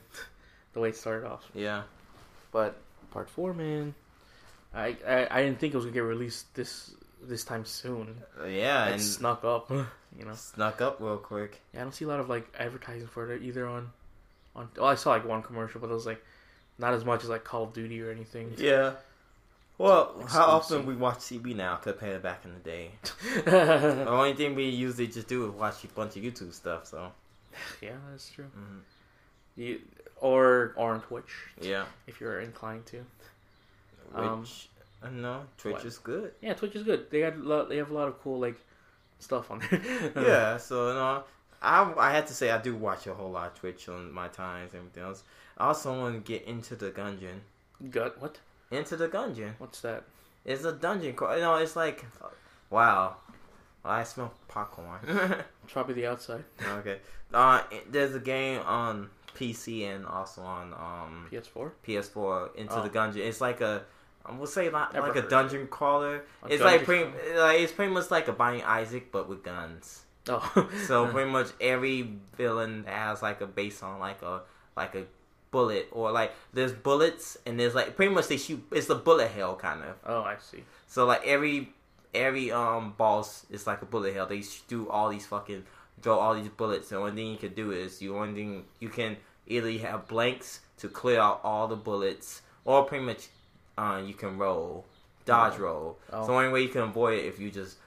the way it started off. yeah. But part four, man, I I, I didn't think it was gonna get released this this time soon. Uh, yeah, it and snuck up. You know. snuck up real quick. Yeah, I don't see a lot of like advertising for it either on on. Well, I saw like one commercial, but it was like not as much as like Call of Duty or anything. Yeah. Well, how often we watch CB now compared to back in the day? The only thing we usually just do is watch a bunch of YouTube stuff. So, yeah, that's true. mhm. You, or or on Twitch yeah. if you're inclined to. Which, Um, no, Twitch what? is good. Yeah, Twitch is good. They got lot, they have a lot of cool like stuff on there. yeah. So, no, I I had to say I do watch a whole lot of Twitch on my times and everything else. I also want to get Enter the Gungeon. Gut. What? Enter the Gungeon. What's that? It's a dungeon. crawl- You know, it's like, wow. I smell popcorn. It's probably the outside. okay. Uh, there's a game on PC and also on um PS4. PS4 Into Oh. the Dungeon. It's like a would say like, like a dungeon crawler. A it's like dungeon pretty like it's pretty much like a Binding Isaac but with guns. Oh, So pretty much every villain has like a base on like a like a bullet or like there's bullets and there's like pretty much they shoot it's the bullet hell kind of. oh, I see. So like every every um boss is like a bullet hell. They do all these fucking throw all these bullets. The only thing you can do is you only thing you can either you have blanks to clear out all the bullets, or pretty much uh, you can roll, dodge roll. Oh. So the only way you can avoid it if you just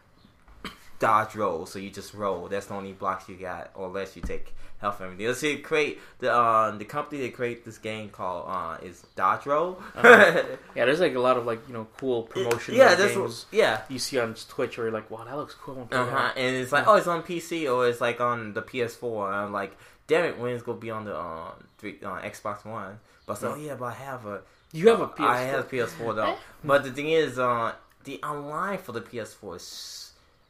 dodge roll. So you just roll. That's the only blocks you got, or unless you take health and everything. Let's see, create the uh, the company that create this game called uh, is Dodge Roll. Uh-huh. Yeah, there's like a lot of like you know cool promotion. yeah, that's games what, yeah. you see on Twitch where you're like, wow, that looks cool. I wanna play Uh that." huh. And it's like, oh, it's on PC or it's like on the PS4. And I'm like, damn it, when it's gonna be on the uh, three, uh, Xbox One? But I said, oh yeah, but I have a. You have a uh, PS4. I have a PS4 though. but the thing is, uh, the online for the PS4 is.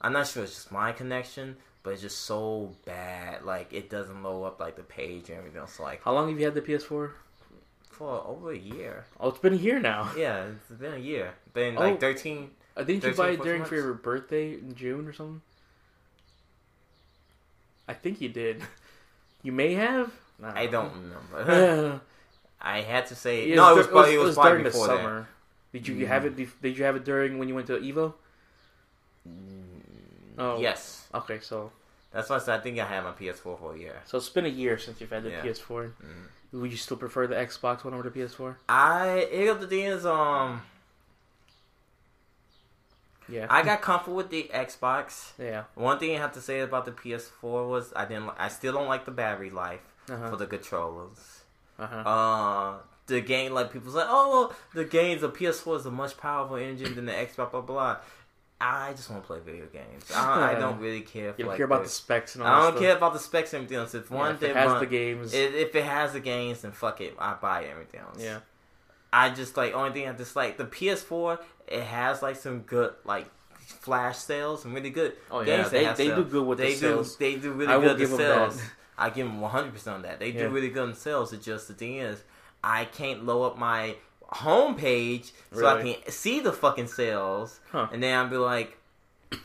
I'm not sure it's just my connection, but it's just so bad. Like it doesn't load up like the page and everything. So like How long have you had the PS4? for over a year. Oh, it's been a year now. Yeah, it's been a year. Been Oh. like 13. Uh, didn't you 13, buy it 14 during for your birthday in June or something? I think you did. You may have. Nah. I don't remember. I had to say it no. It dur- was, probably, it was, probably during the before that. summer. Did you Mm. have it? Did you have it during when you went to Evo? Oh, Yes, Okay, so that's why I said I think I had my PS4 for a year. so it's been a year since you've had the Yeah. PS4. Mhm. Would you still prefer the Xbox One over the PS4? I it the thing is um Yeah, I got comfortable with the Xbox. yeah. One thing I have to say about the PS4 was I didn't. I still don't like the battery life Uh-huh. for the controllers. Uh-huh. Uh, the game like people say, oh, well, the games the PS4 is a much powerful engine than the Xbox. blah, Blah blah. I just want to play video games. I, I don't really care. For, You don't like, care about the- specs and all stuff. I don't stuff. care about the specs and everything else. If Yeah, one if thing it has run- the games. If, if it has the games, then fuck it. I buy everything else. yeah. I just like only thing I dislike the PS4. It has like some good like flash sales, some really good Oh yeah, games. they, they do good with They the do. sales. They do really I good give with 'em that. sales. I give them 100 percent on that. They do really good in sales. It's just the thing is, I can't load up my home page so I can see the fucking sales, Huh. and then I'll be like,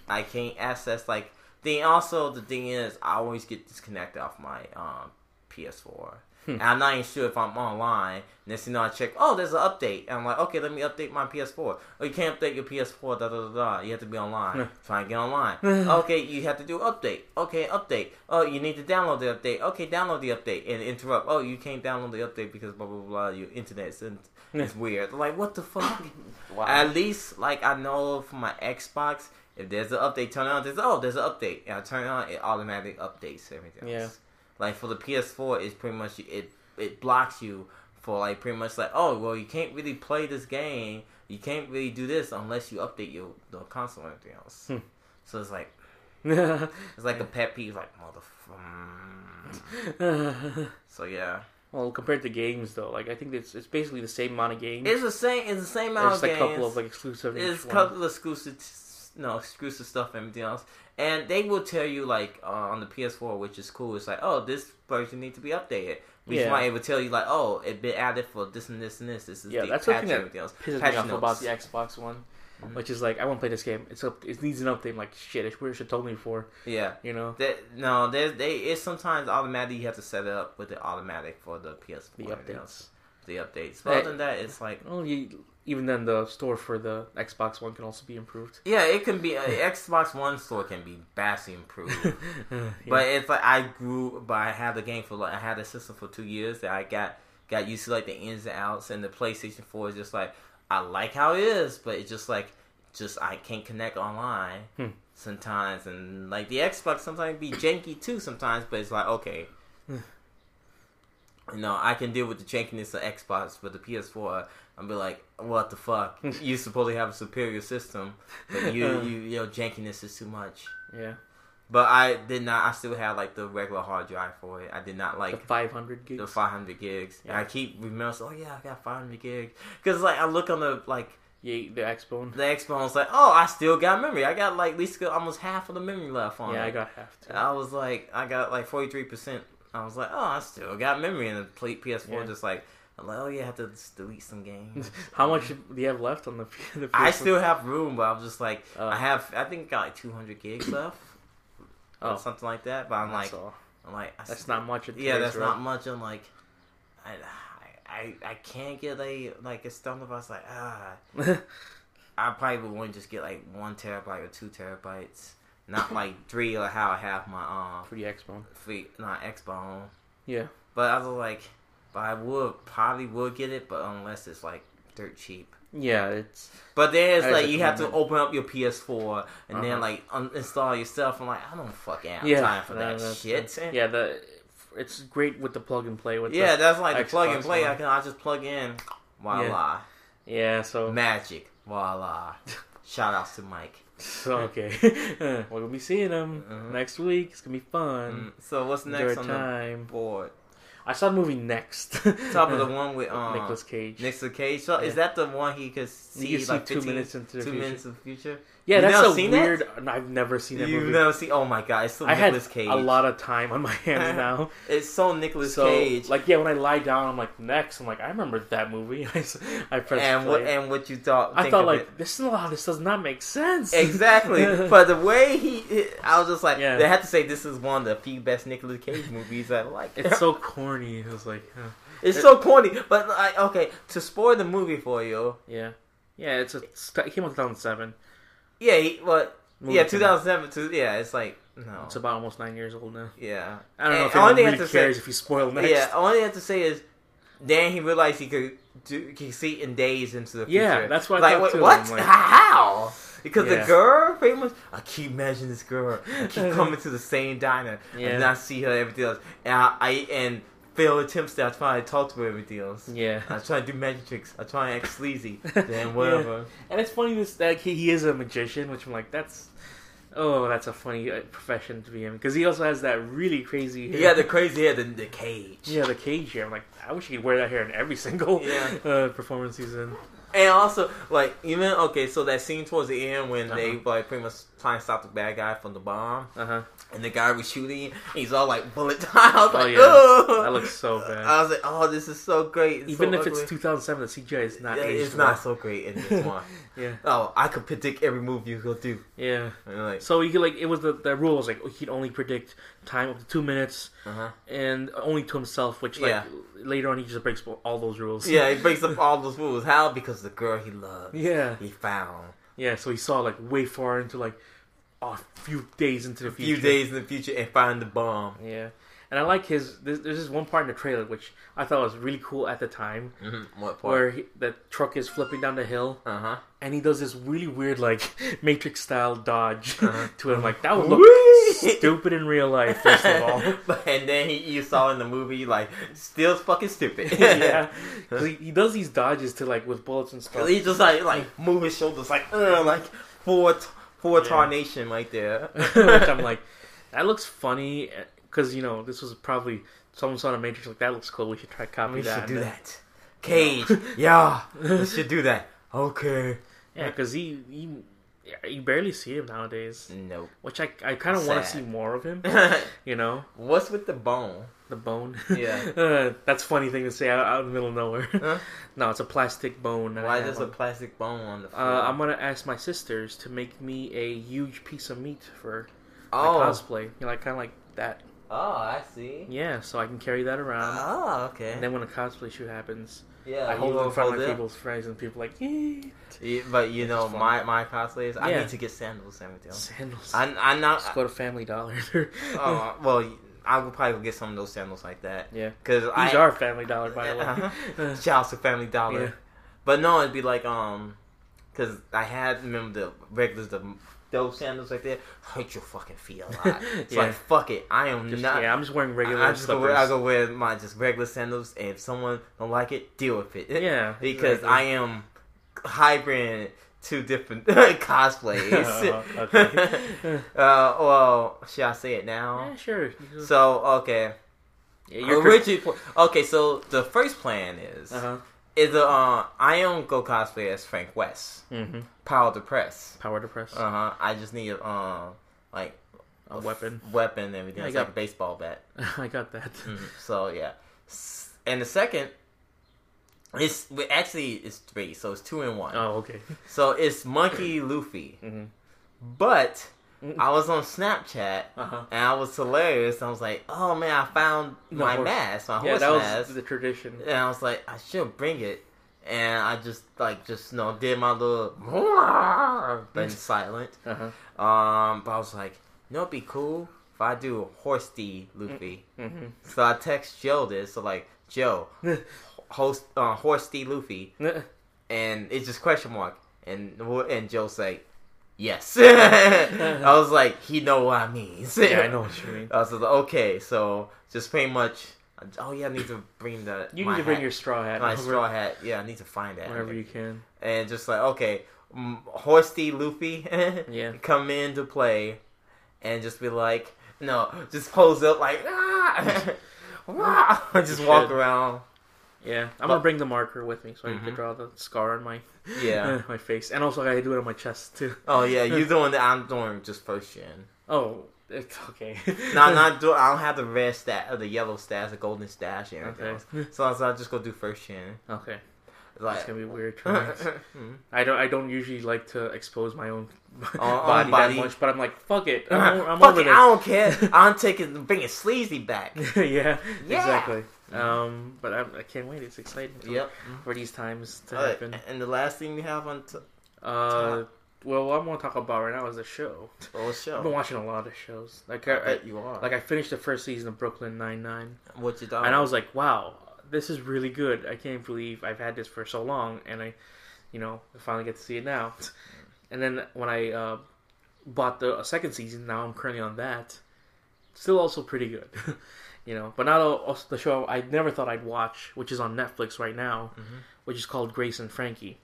I can't access like. Then also the thing is, I always get disconnected off my um, PS4. Hmm. And I'm not even sure if I'm online. Next thing you know, I check. Oh, there's an update. And I'm like, okay, let me update my PS4. Oh, you can't update your PS4. Da da da da. You have to be online. Yeah. Try and get online. okay, you have to do update. Okay, update. Oh, you need to download the update. Okay, download the update and interrupt. Oh, you can't download the update because blah blah blah. Your internet's in, it's weird. Like what the fuck? Wow. At least like I know for my Xbox, if there's an update, turn it on. There's oh, there's an update. And I turn it on, it automatically updates everything. Yeah. Else. Like for the PS4, it's pretty much it it blocks you for like pretty much like oh well you can't really play this game, you can't really do this unless you update your the console and everything else. Hmm. So it's like it's like a pet peeve, like motherfucker. So yeah, well, compared to games though, like I think it's it's basically the same amount of games. it's the same. It's the same amount There's of just a couple of like exclusive. It's a couple of exclusive, no exclusive stuff, and everything else, and they will tell you like uh, on the PS4, which is cool. It's like, oh, this version needs to be updated. Which Yeah. might able to tell you like, oh, it been added for this and this and this. This is Yeah, the that's the patch thing and that everything else. pisses Patch me off notes. about the Xbox One, Mhm. which is like I won't play this game. It's up. It needs an update. I'm like shit. I should have told me before. Yeah. You know That, no, there's they it's sometimes automatic. You have to set it up with the automatic for the PS4. the and everything else. updates. The updates. But Hey. other than that, it's like Well, you, even then, the store for the Xbox One can also be improved. yeah, it can be uh, Xbox One store can be vastly improved. Yeah. But it's like I grew, but I had the game for like I had the system for two years that I got got used to like the ins and outs, and the PlayStation Four is just like I like how it is, but it's just like just I can't connect online Hmm. sometimes, and like the Xbox sometimes be janky too sometimes, but it's like okay. You know, I can deal with the jankiness of Xbox, but the PS4, I'm be like, what the fuck? you supposedly have a superior system, but you, you, your jankiness is too much. yeah, But I did not. I still have like the regular hard drive for it. I did not like the like 500 gigs. the 500 gigs. And I keep remembering, oh yeah, I got 500 gigs. Because like I look on the like yeah, the Xbone. the Xbox, it's like, oh, I still got memory. I got like at least almost half of the memory left on Yeah, it. I got half. Too. I was like, I got like 43 percent. I was like, oh, I still got memory. And the plate PS4 Yeah. just like, I'm like, oh yeah, I have to just delete some games. How much do you have left on the? the I PS4? still have room, but I'm just like, Oh. I have, I think, got like 200 gigs left. Oh. Or something like that. But I'm like, That's all. I'm like, I That's not much. Yeah, that's world. not much. I'm like, I, I, I can't get a like a stumble. I was like, ah, I probably would want to just get like one terabyte or two terabytes, not like three or how I have my um For the X Bone. free not Xbone. Yeah. But I was like, but I would probably would get it, but unless it's like dirt cheap. Yeah, it's But then it's like you have to open up your PS4 and then Uh-huh. like uninstall yourself. I'm like, I don't fucking have yeah. time for that that's- shit. Yeah, the it's great with the plug and play with Yeah, the, that's like the plug and play. One. I can I just plug in, voila, yeah. So magic, voila. Shout outs to Mike. so okay, we're gonna be seeing them Mhm. next week. It's gonna be fun. Mm, So what's next our on the time. board? I saw the movie Next. Top of the one with um, Nicolas Cage. Nicolas Cage. So is that the one he could see, You can see like two 15 minutes into the two future. minutes of the future? Yeah, You that's never a seen weird. no, I've never seen that You've movie. never seen? Oh my god, it's so I had Nicolas Cage. a lot of time on my hands now. It's so Nicolas so, Cage. like, yeah, when I lie down, I'm like, next. I'm like, I remember that movie. I press and play. what and what you thought? I thought like it. this is a lot. This does not make sense. Exactly, but the way he, I was just like, Yeah. they had to say this is one of the few best Nicolas Cage movies I like. it's so corny. It was like, huh. it's so corny, but like, okay, to spoil the movie for you, yeah, yeah. It's a. It came out in 2007. Yeah, he, what, Movie yeah, 2007, too, yeah, it's like no, It's about almost nine years old now. yeah, I don't know if anyone only really to cares say- if you spoil next. yeah, only thing I have to say is, then he realized he could do, he could see in days into the future. Yeah, that's why. I like, thought wait, too. what? I'm like- How? Because Yeah. the girl, pretty much, I keep imagining this girl. I keep coming to the same diner, Yeah. and I see her everything else, and I, I and fail attempts that I try to talk to everything else. Yeah. I try to do magic tricks. I try to act sleazy. Then whatever. And it's funny this that he, he is a magician, which I'm like, that's oh, that's a funny uh, profession to be in because he also has that really crazy. He had the crazy hair, the, the cage. yeah, the cage hair. I'm like, I wish he could wear that hair in every single Yeah. uh, performance he's in. And also, like, even okay, so that scene towards the end when they Uh-huh. like pretty much trying to stop the bad guy from the bomb, Uh huh. and the guy was shooting, he's all like bullet time. I was Oh, like, yeah. "Ugh." That looks so bad. I was like, oh, this is so great. It's Even so if it's 2007, the CGI is not. Yeah, it's not so great in this one. Yeah. Oh, I could predict every move you could do. Yeah. Like, So he could like it was the the rule was like he could only predict time up to two minutes uh-huh. and only to himself, which like Yeah. later on he just breaks all those rules. Yeah, he breaks up all those rules. How? Because the girl he loved, Yeah. he found. Yeah. So he saw like way far into like a few days into the A future. few days in the future and find the bomb. Yeah. And I like his. There's, there's this one part in the trailer which I thought was really cool at the time, Mm-hmm. What part? where he, the truck is flipping down the hill, Uh huh. and he does this really weird like Matrix style dodge Uh-huh. to him. Like that would look! Stupid in real life. First of all, and then he, you saw in the movie like still fucking stupid. yeah, he, he does these dodges to like with bullets and stuff. he just like like move his shoulders like uh, like for for Yeah. tarnation right there. which I'm like, that looks funny because you know this was probably someone saw the Matrix like that looks cool. We should try to copy we that. should do then- that. Cage, yeah, we should do that. Okay. Yeah, because he, he you barely see him nowadays, Nope. which I I kind of want to see more of him. You know, What's with the bone? the bone. Yeah. uh, that's a funny thing to say out, out in the middle of nowhere. Huh? no, it's a plastic bone. Why there's a plastic bone on the floor? Uh, I'm gonna ask my sisters to make me a huge piece of meat for my oh. cosplay. You know, like kind of like that. oh, I see. Yeah, so I can carry that around. Oh, okay. And then when a cosplay shoot happens, yeah, I hold it in will front of hold my it. people's friends, and people like! Yeah, but you know, It's fun. my my cosplays, I Yeah. need to get sandals and everything. Sandals. I I'm not. Just go to Family Dollar. uh, well, I would probably get some of those sandals like that yeah, because these I are Family Dollar, by the way. Uh-huh. Shouts to Family Dollar. Yeah. But no, it'd be like um, because I had remember the regulars the those sandals like that hurt your fucking feet a lot. It's Yeah. like fuck it, I am Just, not. yeah, I'm just wearing regular I just go wear, I go wear my just regular sandals, and if someone don't like it, deal with it. Yeah, because exactly. I am hybrid two different cosplays. Uh, okay. uh, well, should I say it now? yeah, sure. So okay, yeah, you're originally okay. So the first plan is Uh huh. Is a uh, I am go cosplay as Frank West, Mm-hmm. Power to Press. Power to press Uh huh. I just need um like a weapon. weapon, and everything. Yeah, I got- like a baseball bat. I got that. Mhm. So yeah, and the second. It's actually it's three, so it's two and one. Oh, okay. So it's Monkey Luffy, Mm-hmm. but. I was on Snapchat Uh huh. and I was hilarious. I was like, "Oh man, I found No, my horse. mask, my Yeah, horse that was mask." the tradition. And I was like, I should bring it. and I just like just you know did my little been silent. Uh-huh. Um, but I was like, you know, it'd be cool if I do Horsty Luffy. Mm-hmm. So I text Joe this, so like Joe, host uh, Horsty Luffy, and it's just question mark, and and Joe say. Yes, I was like, he know what I mean. yeah, I know what you mean. I was like, okay, so just pretty much. Oh yeah, I need to bring the. You need to bring hat. your straw hat my over straw hat. Yeah, I need to find that. wherever you can. And just like okay, Horsty Luffy, Yeah. come in to play, and just be like, no, just pose up like ah, ah, just walk around. Yeah, I'm But- gonna bring the marker with me so I Mhm. can draw the scar on my Yeah. my face, and also I gotta do it on my chest too. Oh yeah, you doing that? I'm doing just first gen. Oh, it's okay. No, I'm not doing. I don't have the red stat or the yellow stash, the golden stash, and everything Okay. else. So I was just go do first gen. Okay, Like, it's gonna be weird. I don't. I don't usually like to expose my own own body, body. that much, but I'm like, fuck it. I'm, o- I'm Fuck over it, this. I don't care. I'm taking bringing sleazy back. yeah, Yeah. exactly. Um, but I, I can't wait. It's exciting. for- Yep. For these times to Uh, happen. and the last thing we have on t- Uh, well, what I'm gonna talk about right now is a show. oh a show. I've been watching a lot of shows. Like, I I, I, you are. like I finished the first season of Brooklyn Nine Nine, what you thought? and I was like, wow, this is really good. I can't believe I've had this for so long, and I, you know, I finally get to see it now. And then when I uh, bought the second season, now I'm currently on that. Still, also pretty good. You know, but also the show I never thought I'd watch, which is on Netflix right now, Mhm. which is called Grace and Frankie.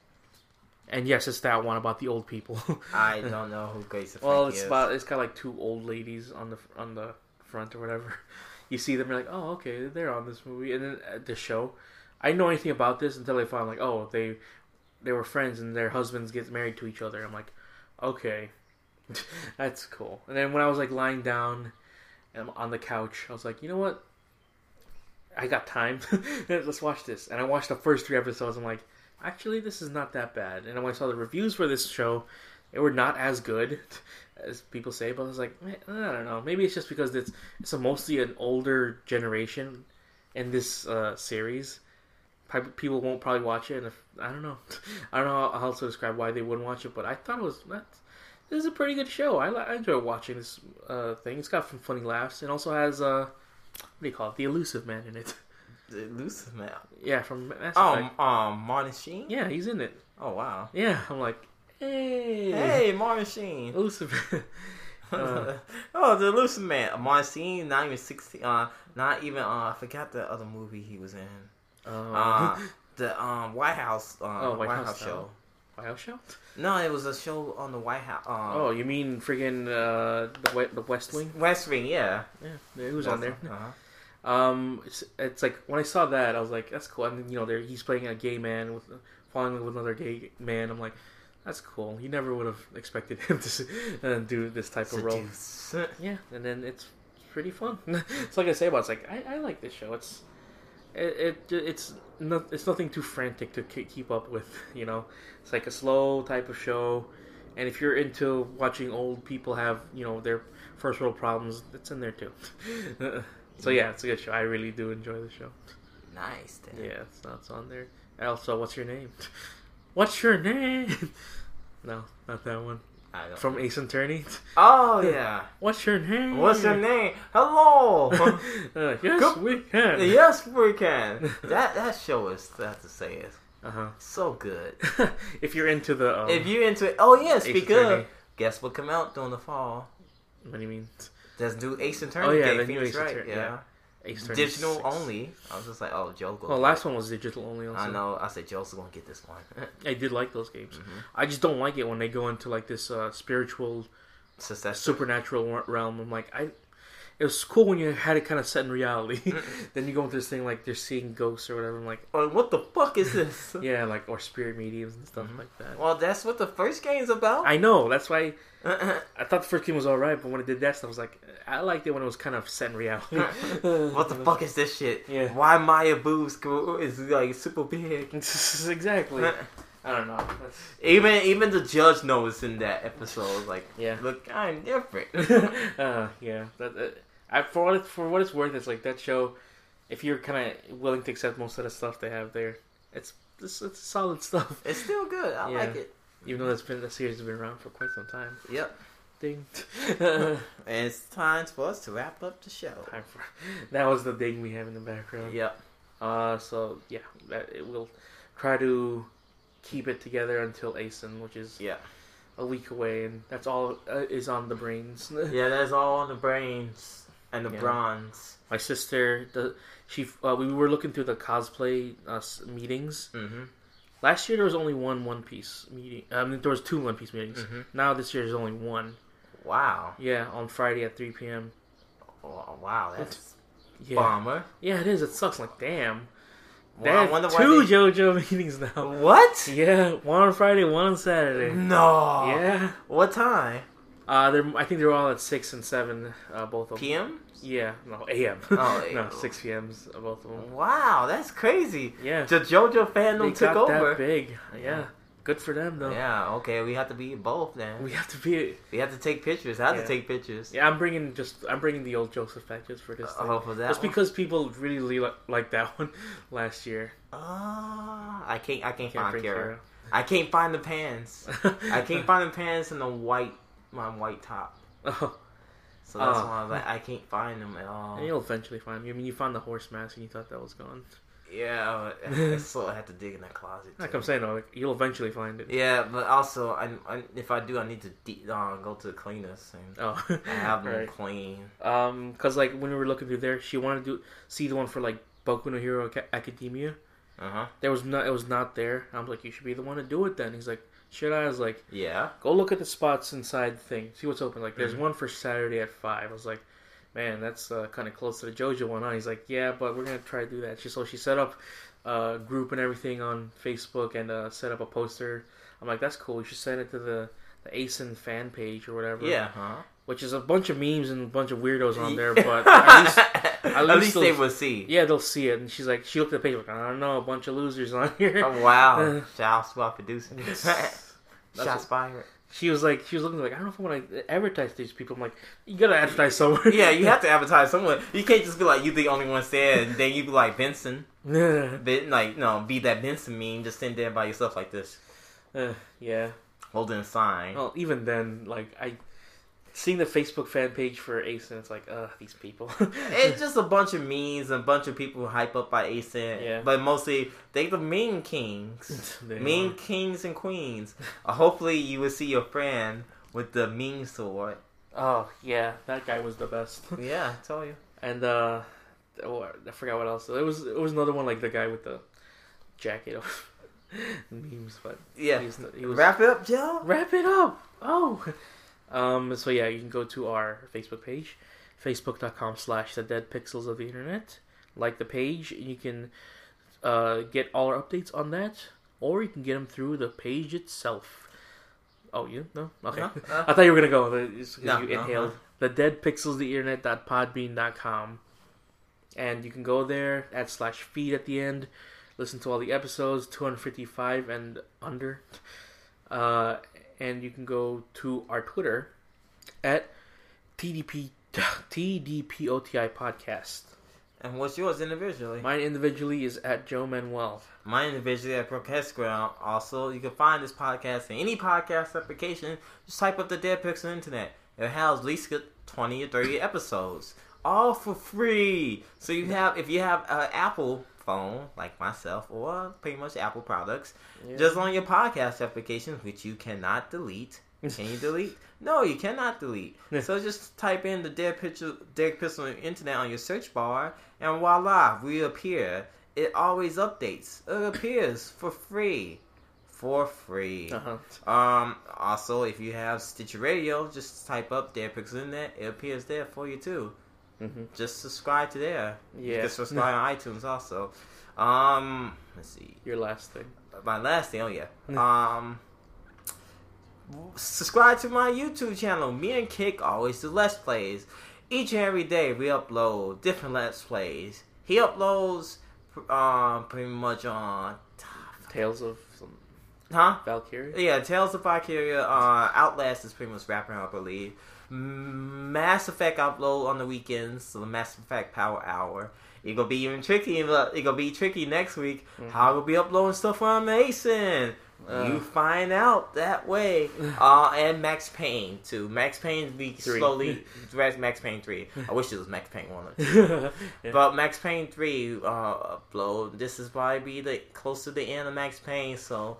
And yes, it's that one about the old people. I don't know who Grace the well, it's is. about it's got like two old ladies on the on the front or whatever. You see them, you're like, oh, okay, they're on this movie, and then at the show. I didn't know anything about this until I found like, oh, they they were friends and their husbands get married to each other. I'm like, okay, that's cool. And then when I was like lying down um, on the couch, I was like, you know what? I got time. Let's watch this. And I watched the first three episodes. I'm like, actually, this is not that bad. And when I saw the reviews for this show, they were not as good as people say. But I was like, I don't know. Maybe it's just because it's it's mostly an older generation in this uh, series. People won't probably watch it, and if I don't know, I don't know how else to describe why they wouldn't watch it. But I thought it was that. This is a pretty good show. I, I enjoy watching this uh, thing. It's got some funny laughs. It also has uh, what do you call it? The elusive man in it. The Elusive Man. Yeah, from Mass Oh, Effect. um, Martin Sheen. Yeah, he's in it. Oh wow. Yeah, I'm like, hey, Hey, Martin Sheen. elusive. Uh, oh, the Elusive Man. Martin Sheen. Not even sixteen. Uh, not even. Uh, I forgot the other movie he was in. uh, Uh, the um White House. Uh, Oh, White, White House, House show. Show? No, it was a show on the White House. Um, Oh, you mean friggin' uh, the the West Wing? West Wing. Yeah, Yeah, it was on there. Uh-huh. Um, it's, it's like when I saw that, I was like, that's cool. And you know, there he's playing a gay man with falling in with another gay man. I'm like, that's cool. You never would have expected him to uh, do this type of role. Yeah, and then it's pretty fun. it's like I say about it's like I, I like this show. It's it, it it's not it's nothing too frantic to keep up with. You know, it's like a slow type of show. And if you're into watching old people have you know their first world problems, it's in there too. so yeah, it's a good show. I really do enjoy the show. Nice. Then. Yeah, it's, it's on there. Also, what's your name? What's your name? no, not that one. From Ace Attorney. Oh yeah. What's your name? What's your name? Hello. Uh, yes, we can. yes, we can. That that show is. I have to say it. Uh So good. if you're into the, um, if you're into it, oh yeah. Speak of, guess what come out during the fall? what do you mean? That's new Ace Attorney. Oh, yeah, game, the new Ace Wright, Attorney, Yeah. yeah. Digital 6. only. I was just like, oh, Joe. Well, last it. one was digital only. Also. I know. I said Joe's gonna get this one. I did like those games. Mhm. I just don't like it when they go into like this uh, spiritual, Success. supernatural realm. I'm like, I. It was cool when you had it kind of set in reality. then you go into this thing like they're seeing ghosts or whatever. I'm like, Oh, what the fuck is this? yeah, like or spirit mediums and stuff Mhm. like that. Well, that's what the first game's about. I know. That's why I thought the first game was all right, but when it did that, stuff, I was like, I liked it when it was kind of set in reality. what the fuck is this shit? Yeah. Why Maya boobs is like super big? exactly. I don't know. That's, even even the judge knows in that episode. Like, yeah. look, I'm different. uh, yeah. That, uh, I, for what it, for what it's worth, it's like that show. If you're kind of willing to accept most of the stuff they have there, it's it's, it's solid stuff. It's still good. I Yeah. like it. Even though that's been the series has been around for quite some time. Yep. Ding. And it's time for us to wrap up the show. Time for- that was the ding we have in the background. Yep. Uh, so yeah, that it will try to keep it together until ACEN, which is Yeah. a week away, and that's all uh, is on the brains. Yeah, that's all on the brains and the Yeah. bronze. My sister, the she, uh, we were looking through the cosplay uh, meetings. Mm-hmm. Last year there was only one One Piece meeting. I mean, there was two One Piece meetings. Mhm. Now this year there's only one. Wow. Yeah, on Friday at 3 p.m. Oh, wow, that's Yeah, bomber. yeah, it is. It sucks. Like, damn, they Well, I have two they- JoJo meetings now. What? Yeah, one on Friday, one on Saturday. No. Yeah. What time? Uh, they're. I think they're all at six and seven. Uh, both of them. PM? Yeah, no a.m. Oh, no, six p.m.s. uh, Both of them. Wow, that's crazy. Yeah, The JoJo they fandom took got over. that big. Yeah, good for them though. Yeah, okay, we have to be both then. We have to be. We have to take pictures. I have Yeah. to take pictures. Yeah, I'm bringing just. I'm bringing the old Joseph back just for this. thing. Oh, for that just one? because people really, li- liked that one last year. Ah, I can't. I can't, Can't find bring Kara. I can't find the pants. I can't find the pants and the white, my white top. Oh, So that's Oh. why I was like, I can't find them at all. and you'll eventually find. Them. I mean, you found the horse mask and you thought that was gone. Yeah, I so I had to dig in that closet. Like. I'm saying, though, like, you'll eventually find it. Yeah, but also, I, I, if I do, I need to de- uh, go to the cleaners and Oh, have them right. clean. Um, cause like when we were looking through there, she wanted to see the one for like Boku no Hero Academia. Uh huh. There was not. It was not there. I was like, you should be the one to do it then. He's like, should I? I was like, Yeah. go look at the spots inside the thing. See what's open. Like, there's Mhm. one for Saturday at five. I was like, man, that's uh, kind of close to the JoJo one. Huh? He's like, yeah, but we're gonna try to do that. She so she set up a group and everything on Facebook and uh, set up a poster. I'm like, that's cool. You should send it to the the ACEN fan page or whatever. Yeah. Huh. Which is a bunch of memes and a bunch of weirdos on there, but at least at least least, they will see. Yeah, they'll see it. And she's like, she looked at the page like, I don't know, a bunch of losers on here. Oh wow! Shots while producing. Shots fired. She was like, she was looking like, I don't know if I want to advertise these people. I'm like, you gotta advertise somewhere. Yeah, you have to advertise somewhere. You can't just be like you the only one there, and then you be like Benson, yeah. Like no, be that Benson meme, just sitting there by yourself like this, Uh, yeah. holding a sign. Well, even then, like, I seeing the Facebook fan page for Ace, and it's like, uh, these people. It's just a bunch of memes and a bunch of people who hype up by ACEN. Yeah. But mostly, they the meme kings. Meme are. kings and queens. uh, hopefully, you will see your friend with the meme sword. Oh yeah, that guy was the best. Yeah, I tell you. and uh, oh, I forgot what else. It was it was another one like the guy with the jacket of memes, but Yeah. he was, he was Wrap it up, Joe. wrap it up. Oh, um. So yeah, you can go to our Facebook page, facebook.com slash the dead pixels of the internet. Like the page, and you can uh, get all our updates on that, or you can get them through the page itself. Oh, you no? Okay, No, uh, I thought you were gonna go. the- just 'cause No, you inhaled no. the dead pixels the internet.podbean.com, and you can go there at slash feed at the end. Listen to all the episodes, 255 and under. Uh, and you can go to our Twitter at TDP TDPOTI podcast. And what's yours individually? Mine individually is at Joe Manuel. Mine individually at Ground. Also, you can find this podcast in any podcast application. Just type up the Dead Pixel Internet. It has at least 20 or 30 episodes. All for free. So you have, if you have an Apple phone, like myself, or pretty much Apple products, Yeah. just on your podcast application, which you cannot delete. Can you delete? No, you cannot delete. So just type in the Dead Pixel, Dead Pixel Internet on your search bar, and voila, we appear. It always updates. It appears for free, for free. Uh-huh. Um. Also, if you have Stitcher Radio, just type up Dead Pixel Internet. It appears there for you too. Hmm Just subscribe to there. You Yeah. can subscribe on iTunes also. Um. Let's see Your last thing. my last thing. Oh yeah. Um, subscribe to my YouTube channel. Me and Kick always do let's plays. Each and every day we upload different let's plays. He uploads, um, pretty much on, Tales of some huh? Valkyrie. Yeah, Tales of Valkyria. Uh, Outlast is pretty much wrapping up, I believe. Mass Effect upload on the weekends, so the Mass Effect Power Hour. It gonna be even tricky. It gonna be tricky next week. How I gonna be uploading stuff on Mason? Uh. you find out that way. Uh, and Max Payne too. Max Payne be Three. slowly. Max Payne three. I wish it was Max Payne one. Yeah. But Max Payne 3 uh, upload. This is probably be the close to the end of Max Payne, so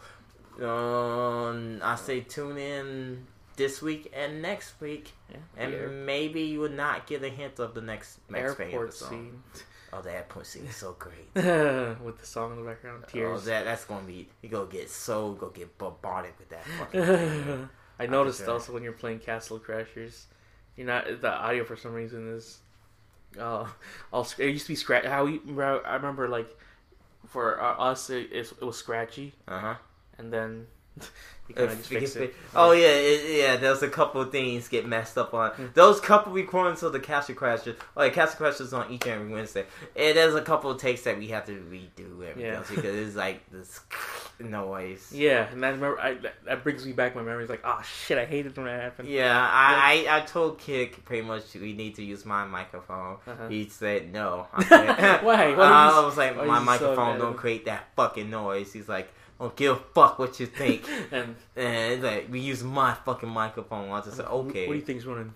um, I say tune in this week and next week, Yeah, and air- maybe you would not get a hint of the next Max airport scene Oh, the airport scene is so great. with the song in the background, oh, that that's gonna be you go get so go get bombarded with that fucking. thing. I noticed sure. also when you're playing Castle Crashers, you're not the audio for some reason is, uh, all it used to be scratch. How we, I remember like for uh, us it, it, it was scratchy, Uh huh. and then you kind of just fix it. Oh yeah, it, yeah. There's a couple of things get messed up on Hmm. those couple recordings of the Castle Crashers. Like Castle Crashers on each and every Wednesday. And there's a couple of takes that we have to redo everything Yeah. because it's like this noise. Yeah, and that remember I, that, brings me back my memories. Like, oh shit, I hated when that happened. Yeah, I, I I told Kick pretty much we need to use my microphone. Uh-huh. He said no. I Why? I was like, my he so microphone don't create that fucking noise. He's like, don't give a fuck what you think. and and like we use my fucking microphone. I just said, okay. what do you think's running?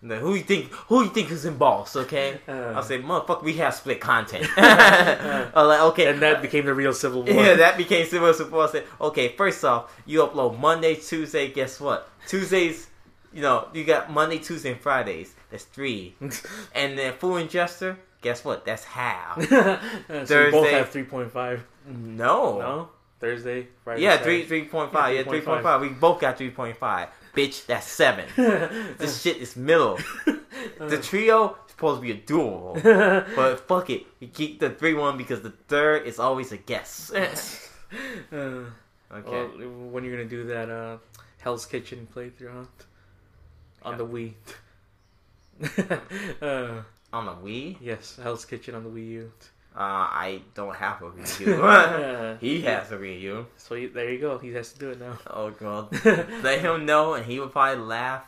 Now, who you think? Who you think is in boss? Okay, Uh. I say, motherfucker, we have split content. I was like, okay, And that became the real civil war. yeah, that became civil support. I said, okay, first off, you upload Monday, Tuesday. Guess what? Tuesdays, you know, you got Monday, Tuesday, and Fridays. That's three. and then Fool and Jester. Guess what? That's half. so we both Thursday. have three point five. No. No, Thursday, Friday. Yeah, Saturday. three, three point five. Yeah, Yeah, three point five. We both got three point five. Bitch, that's seven. this shit is middle. the trio is supposed to be a duo, but fuck it, we keep the three one because the third is always a guess. Uh, okay. Well, when you're gonna do that uh, Hell's Kitchen playthrough huh? on the Wii? uh, On the Wii, yes, Hell's Kitchen on the Wii U. uh, I don't have a Wii U. Uh, he has a Wii U. So he, there you go. He has to do it now. Oh god, let him know, and he would probably laugh,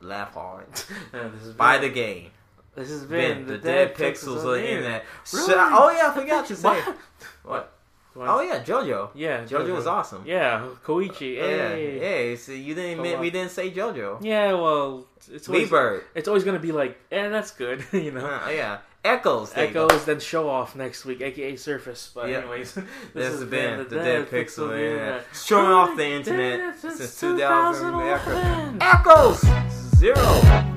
laugh hard. Has Buy the game. This has Been been the dead pixels on the internet. Really? So- oh yeah, I forgot to say. What? What? What? Oh yeah, JoJo. yeah, JoJo was awesome. Yeah, Koichi. Yeah, Hey. yeah. So you didn't admit we didn't say JoJo. Yeah, well, it's always, Rebird. it's always gonna be like, eh, that's good, you know. Uh, yeah. Echoes. there you go. Echoes, then show off next week, aka Surface. But Yeah. anyways, this This has been the Dead Dead Pixel Internet. Internet. Showing off the internet since since 2000. 2011. Echoes. Zero.